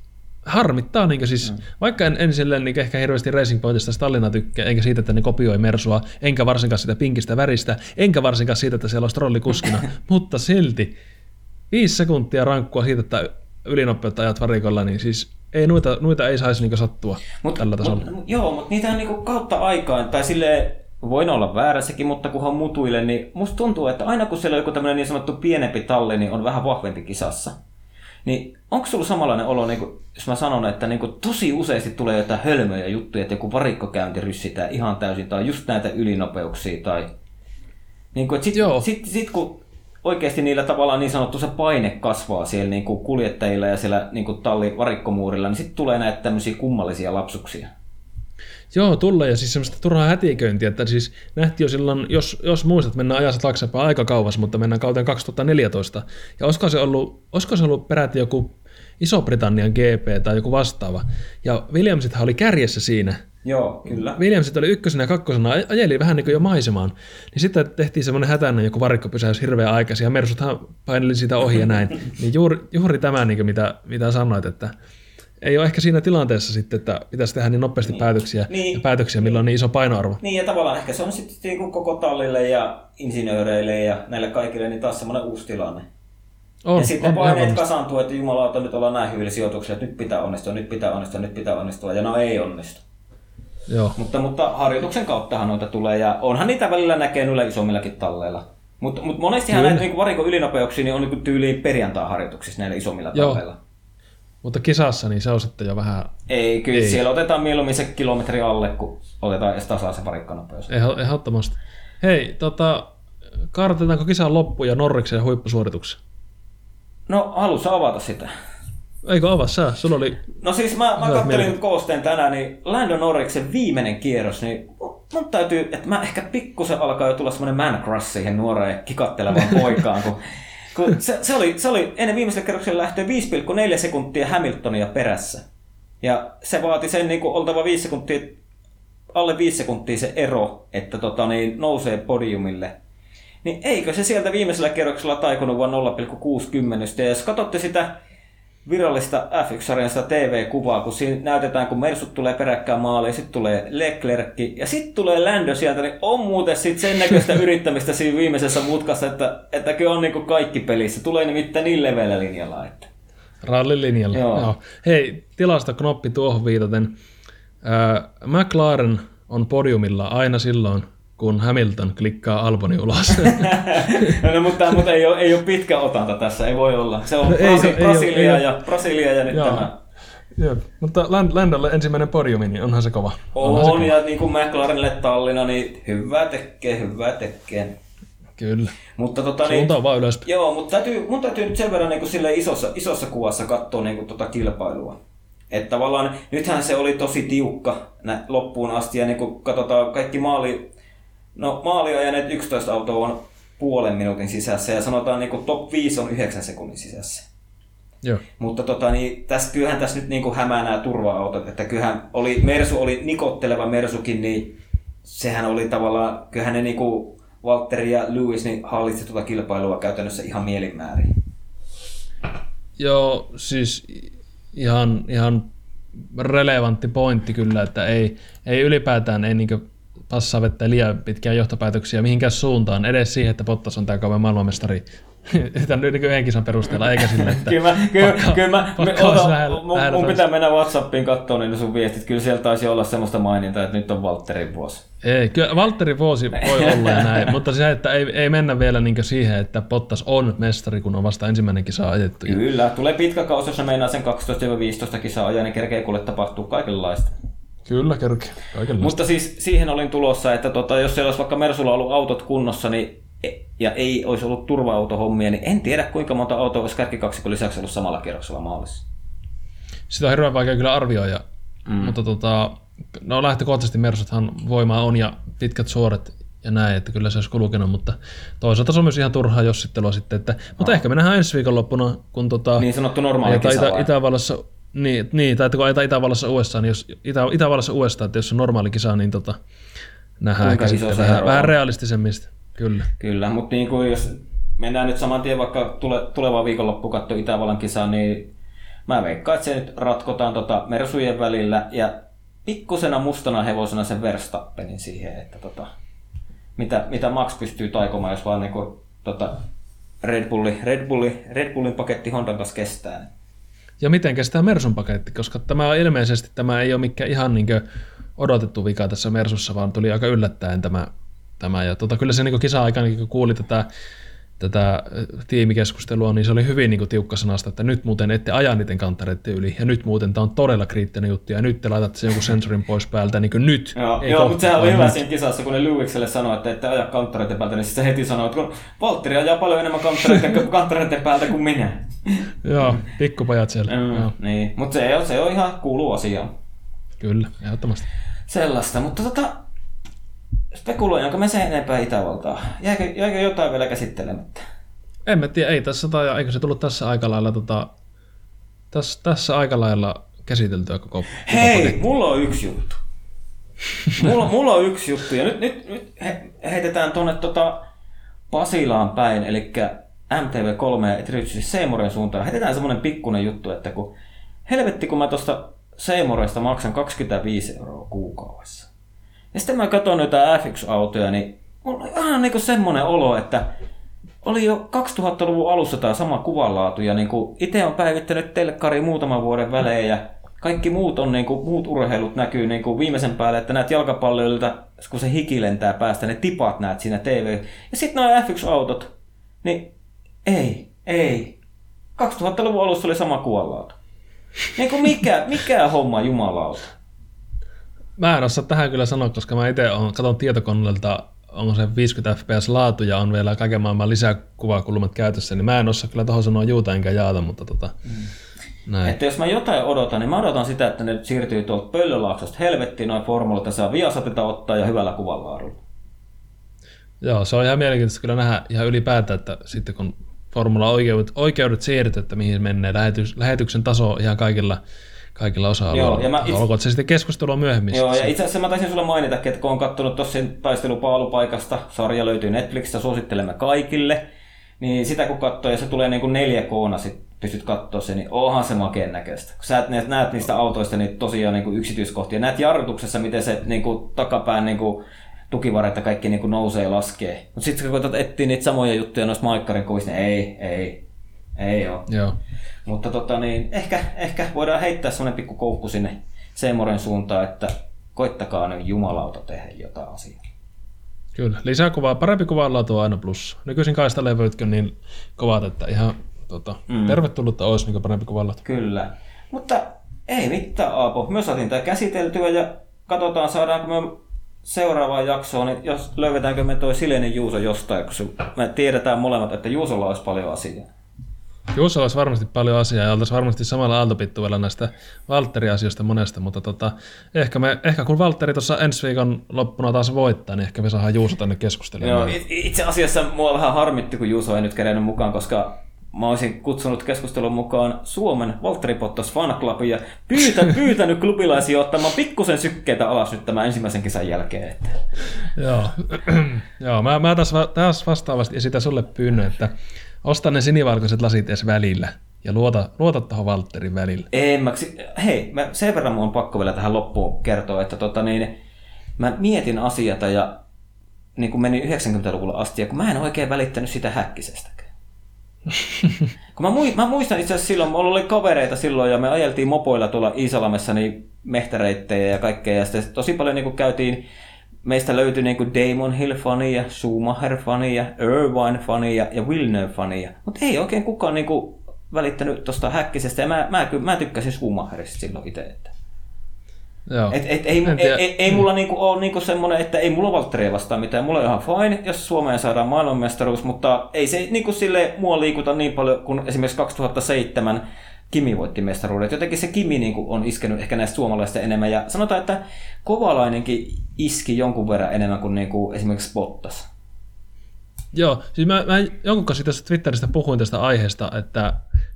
harmittaa, niin siis, mm. vaikka en, en silleen niin ehkä hirveästi Racing Pointista Stallina tykkää, enkä siitä, että ne kopioi Mersua, enkä varsinkaan sitä pinkistä väristä, enkä varsinkaan siitä, että siellä on strolli kuskina, mutta silti viisi sekuntia rankkua siitä, että ylinopeutta ajat varikolla, niin siis ei noita, noita ei saisi niinku sattua mut, tällä tasolla. Mut, joo, mutta niitä on niinku kautta aikaan, tai sille voin olla väärässäkin, mutta kunhan mutuille, niin musta tuntuu, että aina kun siellä on joku tämmöinen niin sanottu pienempi talli, niin on vähän vahvempi kisassa. Niin onko sulla samanlainen olo, niin kuin, jos mä sanon, että niin kuin, tosi useasti tulee jotain hölmöjä juttuja, että joku varikkokäynti ryssitään ihan täysin, tai just näitä ylinopeuksia, tai... Niin kuin, sit, sit, sit, kun oikeasti niillä tavallaan niin sanottu se paine kasvaa siellä niin kuin kuljettajilla ja siellä niin kuin talli varikkomuurilla, niin sitten tulee näitä tämmöisiä kummallisia lapsuksia. Joo, tulee ja siis semmoista turhaa hätiköintiä, että siis nähtiin jo silloin, jos, jos muistat, mennään ajassa taaksepäin aika kauas, mutta mennään kauteen 2014. Ja olisiko se ollut, olisiko se ollut peräti joku Iso-Britannian GP tai joku vastaava. Ja Williamsithan oli kärjessä siinä, Joo, kyllä. Williamsit oli ykkösenä ja kakkosena, ajeli vähän niin kuin jo maisemaan. Niin sitten tehtiin semmoinen hätäinen joku varikkopysäys hirveän aikaisin ja Mersuthan paineli siitä ohi ja näin. niin juuri, juuri tämä, niin mitä, mitä sanoit, että ei ole ehkä siinä tilanteessa sitten, että pitäisi tehdä niin nopeasti niin. päätöksiä, niin. ja päätöksiä, millä on niin iso painoarvo. Niin, ja tavallaan ehkä se on sitten niin koko tallille ja insinööreille ja näille kaikille niin taas semmoinen uusi tilanne. On, ja sitten on, paineet kasaantuu, että jumalauta, nyt ollaan näin hyvillä sijoituksilla, että nyt pitää onnistua, nyt pitää onnistua, nyt pitää onnistua, ja no ei onnistu. Joo. Mutta, mutta harjoituksen kauttahan noita tulee, ja onhan niitä välillä näkee noilla isommillakin talleilla. Mutta mut monestihan näitä niin varikon ylinopeuksia niin on niin tyyliin perjantai-harjoituksissa näillä isommilla Joo. Mutta kisassa niin se on sitten jo vähän... Ei, kyllä Ei. siellä otetaan mieluummin se kilometri alle, kun otetaan edes tasaa se varikkonopeus. Ehdottomasti. Hei, tota, kartoitetaanko kisan loppu ja Norriksen huippusuorituksen? No, haluatko avata sitä? Eikö avaa sä? Sulla oli... No siis mä, mä kattelin nyt koosteen tänään, niin Lando Norriksen viimeinen kierros, niin mun täytyy, että mä ehkä pikkusen alkaa jo tulla semmoinen man crush siihen nuoreen kikattelevaan poikaan, kun, kun se, se, oli, se oli ennen viimeisellä kierroksella lähtöä 5,4 sekuntia Hamiltonia perässä. Ja se vaati sen niin kuin oltava 5 sekuntia, alle 5 sekuntia se ero, että tota, niin, nousee podiumille. Niin eikö se sieltä viimeisellä kierroksella taikunut vain 0,60. Ja jos katsotte sitä virallista F1-sarjasta TV-kuvaa, kun siinä näytetään, kun Mersut tulee peräkkään maaliin, sitten tulee Leclerc ja sitten tulee Lando sieltä, niin on muuten sitten sen näköistä yrittämistä siinä viimeisessä mutkassa, että, että kyllä on niin kaikki pelissä. Tulee nimittäin niin leveällä linjalla. Että... Rallilinjalla, joo. joo. Hei, knoppi tuohon viitaten. Äh, McLaren on podiumilla aina silloin, kun Hamilton klikkaa Alboni ulos. no, mutta, mutta ei, ole, ei ole pitkä otanta tässä, ei voi olla. Se on no, Brasi- ei, Brasilia, ei, ja, Brasilia ja nyt Joo. tämä. Joo, mutta Landalle ensimmäinen podiumi, niin onhan se kova. On, se kova. ja niin kuin McLarenille Tallina, niin hyvää tekee, hyvää tekee. Kyllä. Mutta tota, niin, Suunta on vaan ylöspäin. Joo, mutta täytyy, mun täytyy nyt sen verran niin kuin isossa, isossa kuvassa katsoa niin kuin tota kilpailua. Että tavallaan nythän se oli tosi tiukka nä, loppuun asti ja niin kun katsotaan kaikki maali, no maaliajaneet 11 autoa on puolen minuutin sisässä ja sanotaan niin top 5 on 9 sekunnin sisässä. Joo. Mutta tota, niin, tässä, kyllähän tässä nyt niin kuin hämää nämä turva-autot, että kyllähän oli, Mersu oli nikotteleva Mersukin, niin sehän oli tavallaan, kyllähän ne niin kuin Valtteri ja Lewis niin hallitsi tuota kilpailua käytännössä ihan mielinmäärin. Joo, siis ihan, ihan relevantti pointti kyllä, että ei, ei ylipäätään ei niin passaa vettä liian pitkiä johtopäätöksiä mihinkään suuntaan, edes siihen, että Bottas on tämä kauan maailmanmestari Tämän niin yhden kisan perusteella, eikä sille, että kyllä mä, kyllä, pakka, kyllä mä, ota, lähellä, mun, lähellä mun pitää mennä Whatsappiin katsoa niin sun viestit. Kyllä siellä taisi olla semmoista mainintaa, että nyt on Valtterin vuosi. Ei, kyllä Valtterin vuosi voi olla ja näin, mutta se, että ei, ei mennä vielä niin siihen, että Pottas on mestari, kun on vasta ensimmäinen kisa ajettu. Kyllä, tulee pitkä kausi, jos meinaa sen 12-15 kisaa ajaa, niin kerkee kuule tapahtuu kaikenlaista. Kyllä, kerkee. Mutta siis siihen olin tulossa, että tota, jos siellä olisi vaikka Mersulla ollut autot kunnossa, niin ja ei olisi ollut turva-autohommia, niin en tiedä kuinka monta autoa olisi kärkikaksikon lisäksi ollut samalla kierroksella maalissa. Sitä on hirveän vaikea kyllä arvioida, mm. mutta tota, no lähtökohtaisesti Mersuthan voimaa on ja pitkät suoret ja näin, että kyllä se olisi kulkenut, mutta toisaalta se on myös ihan turhaa jossittelua sitten. Että, mutta no. ehkä me nähdään ensi viikonloppuna, kun tota, niin sanottu normaali kisa Itä, Itävallassa, niin, niin, tai että kun ajetaan Itävallassa USA, niin jos, Itä, Itävallassa USA, että jos on normaali kisa, niin tota, nähdään sitten vähän, vähän realistisemmista. Kyllä. Kyllä, mutta niin kuin jos mennään nyt saman tien vaikka tule, tuleva viikonloppu katsoa Itävallan kisaa, niin mä veikkaan, että se nyt ratkotaan tota Mersujen välillä ja pikkusena mustana hevosena sen Verstappenin siihen, että tota, mitä, mitä Max pystyy taikomaan, jos vaan niin kuin, tota, Red, Bulli, Red, Bulli, Red Bullin paketti Hondan kanssa kestää. Ja miten kestää Mersun paketti, koska tämä on ilmeisesti tämä ei ole mikään ihan niin odotettu vika tässä Mersussa, vaan tuli aika yllättäen tämä tämä. Ja tota, kyllä se niin kisa-aikana, kun kuuli tätä, tätä tiimikeskustelua, niin se oli hyvin niin tiukka sanasta, että nyt muuten ette aja niiden kantareiden yli, ja nyt muuten tämä on todella kriittinen juttu, ja nyt te laitatte sen jonkun sensorin pois päältä, niin kuin nyt. Joo, joo mutta sehän oli hyvä nyt. siinä kisassa, kun ne Lewikselle sanoi, että ette aja kantareiden päältä, niin se heti sanoi, että kun Valtteri ajaa paljon enemmän kantareiden, kantareiden päältä kuin minä. joo, pikkupajat siellä. Mm, joo. Niin, mutta se on, se on ihan kuulu asia. Kyllä, ehdottomasti. Sellaista, mutta tota, Spekuloidaanko me sen enempää Itävaltaa? Jäikö, jäikö jotain vielä käsittelemättä? En mä tiedä, ei tässä tai eikö se tullut tässä aikalailla tota, tässä, tässä aikalailla käsiteltyä koko Hei, koko mulla on yksi juttu. mulla, mulla on yksi juttu ja nyt, nyt, nyt he, heitetään tuonne tota Pasilaan päin, eli MTV3 ja erityisesti Seymoren suuntaan. Heitetään semmonen pikkunen juttu, että kun helvetti kun mä tuosta Seymoresta maksan 25 euroa kuukaudessa ja sitten mä katson noita F1-autoja, niin mulla on ihan niin semmoinen olo, että oli jo 2000-luvun alussa tämä sama kuvanlaatu, ja niin itse on päivittänyt telkkari muutaman vuoden välein, ja kaikki muut, on, niin kuin, muut urheilut näkyy niin kuin viimeisen päälle, että näet jalkapalloilta, kun se hiki lentää päästä, ne tipat näet siinä TV. Ja sitten nuo F1-autot, niin ei, ei. 2000-luvun alussa oli sama kuvanlaatu. Niin kuin mikä, mikä homma jumalauta. Mä en osaa tähän kyllä sanoa, koska mä itse katson tietokoneelta, onko se 50 fps laatu ja on vielä kaiken maailman lisäkuvakulmat käytössä, niin mä en osaa kyllä tuohon sanoa juuta enkä jaata, mutta tota, mm. näin. Että jos mä jotain odotan, niin mä odotan sitä, että ne siirtyy tuolta Pöllölaaksosta helvettiin noin formulat ja saa viasatita ottaa ja hyvällä kuvanlaadulla. Joo, se on ihan mielenkiintoista kyllä nähdä ihan ylipäätään, että sitten kun formula-oikeudet oikeudet siirtyy, että mihin menee lähetys, lähetyksen taso ihan kaikilla kaikilla osa-alueilla. Joo, ja mä itse... Olkoon se sitten keskustelua myöhemmin. Joo, ja itse asiassa mä taisin sulle mainita, että kun on katsonut tuossa taistelupaalupaikasta, sarja löytyy Netflixistä, suosittelemme kaikille, niin sitä kun katsoo ja se tulee niin kuin 4K, sit pystyt katsoa sen, niin onhan se makeen näköistä. Kun sä näet, näet niistä autoista niin tosiaan niin kuin yksityiskohtia, näet jarrutuksessa, miten se niin kuin, takapään niin kuin, tukivaretta kaikki niin kuin nousee ja laskee. Mutta sitten kun koetat etsiä niitä samoja juttuja noissa maikkarin kuvissa, niin ei, ei, ei ole. Joo. Mutta tota, niin, ehkä, ehkä voidaan heittää semmoinen pikku koukku sinne Seemoren suuntaan, että koittakaa nyt jumalauta tehdä jotain asiaa. Kyllä, lisää kuvaa, parempi kuvanlaatu on aina plus. Nykyisin kaistalevytkin niin kovat, että ihan tota, mm. tervetullutta olisi niin parempi kuvanlaatu. Kyllä, mutta ei mitään Aapo. Me saatiin tämä käsiteltyä ja katsotaan saadaanko me seuraavaan jaksoon, niin jos löydetäänkö me toi Silenen Juuso jostain, kun me tiedetään molemmat, että Juusolla olisi paljon asiaa. Juuso olisi varmasti paljon asiaa ja oltaisiin varmasti samalla aaltopittuilla näistä Valtteri-asioista monesta, mutta tota, ehkä, me, ehkä kun Valtteri tuossa ensi viikon loppuna taas voittaa, niin ehkä me saadaan Juuso tänne keskustelemaan. Joo, itse asiassa mua vähän harmitti, kun Juuso ei nyt kerennyt mukaan, koska mä olisin kutsunut keskustelun mukaan Suomen Valtteri Bottas Fan Clubin ja pyytä, pyytänyt klubilaisia ottamaan pikkusen sykkeitä alas nyt tämän ensimmäisen kesän jälkeen. Että. Joo, Joo mä, mä taas, taas vastaavasti esitän sulle pyynnön, että osta ne sinivalkoiset lasit edes välillä ja luota, luota tuohon Valtterin välillä. En mä, hei, mä, sen verran mun on pakko vielä tähän loppuun kertoa, että tota niin, mä mietin asiata ja niin kuin menin 90-luvulla asti, ja kun mä en oikein välittänyt sitä häkkisestäkään. kun mä, mä muistan itse asiassa silloin, mulla oli kavereita silloin, ja me ajeltiin mopoilla tuolla Iisalamessa niin mehtäreittejä ja kaikkea, ja sitten tosi paljon niin käytiin meistä löytyi niin kuin Damon Hill-fania, Schumacher-fania, Irvine-fania ja Villeneuve-fania. Mutta ei oikein kukaan niin kuin välittänyt tuosta häkkisestä. Ja mä, mä, mä, mä tykkäsin Schumacherista silloin itse. Että. Joo. Et, et, ei, ei, ei, ei, mulla niinku ole niinku semmoinen, että ei mulla Valtteria vastaan mitään. Mulla on ihan fine, jos Suomeen saadaan maailmanmestaruus, mutta ei se niinku sille mua liikuta niin paljon kuin esimerkiksi 2007 Kimi voitti mestaruudet. Jotenkin se Kimi niin kuin, on iskenyt ehkä näistä suomalaisista enemmän. Ja sanotaan, että Kovalainenkin iski jonkun verran enemmän kuin, niin kuin esimerkiksi Bottas. Joo, siis mä, mä jonkun kanssa tässä Twitteristä puhuin tästä aiheesta, että,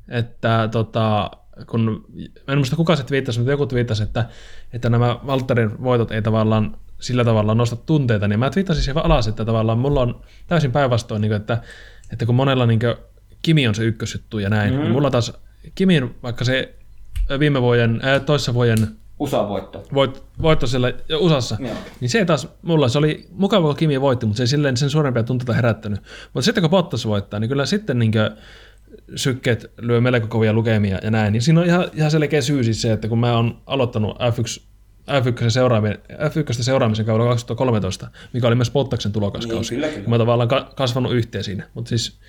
että tota, kun, en muista kuka se twiittasi, mutta joku twiittasi, että, että nämä Walterin voitot ei tavallaan sillä tavalla nosta tunteita, niin mä twiittasin siihen alas, että tavallaan mulla on täysin päinvastoin, niin että, että kun monella niin kuin, Kimi on se ykkösjuttu ja näin, mm-hmm. niin mulla taas Kimin, vaikka se viime vuoden, äh, toissa vuoden USA-voitto. Voit, voitto siellä USAssa. Joo. Niin se taas, mulla se oli mukava, kun Kimi voitti, mutta se ei silleen sen suurempia tunteita herättänyt. Mutta sitten kun Bottas voittaa, niin kyllä sitten niin sykkeet lyö melko kovia lukemia ja näin. Niin siinä on ihan, ihan selkeä syy siis se, että kun mä oon aloittanut F1 F1 seuraamisen, F1 seuraamisen kaudella 2013, mikä oli myös Bottaksen tulokauskausi. Niin, kyllä, kyllä. Mä tavallaan kasvanut yhteen siinä. Mutta siis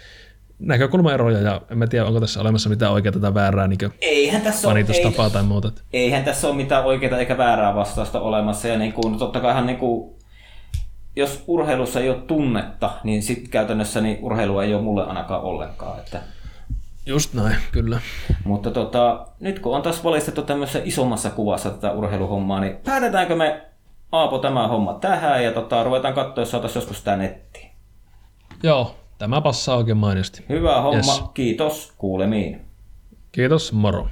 näkökulmaeroja ja en mä tiedä, onko tässä olemassa mitään oikeaa tai väärää niin eihän tässä ole, ei, tai muuta. Eihän tässä ole mitään oikeaa eikä väärää vastausta olemassa ja niin kuin, totta kaihan niin kuin, jos urheilussa ei ole tunnetta, niin sitten käytännössä niin urheilua ei ole mulle ainakaan ollenkaan. Että... Just näin, kyllä. Mutta tota, nyt kun on taas valistettu tämmöisessä isommassa kuvassa tätä urheiluhommaa, niin päätetäänkö me Aapo tämä homma tähän ja tota, ruvetaan katsoa, jos saataisiin joskus tämä nettiin. Joo, Tämä passaa oikein mainosti. Hyvä homma, yes. kiitos, kuulemiin. Kiitos, moro.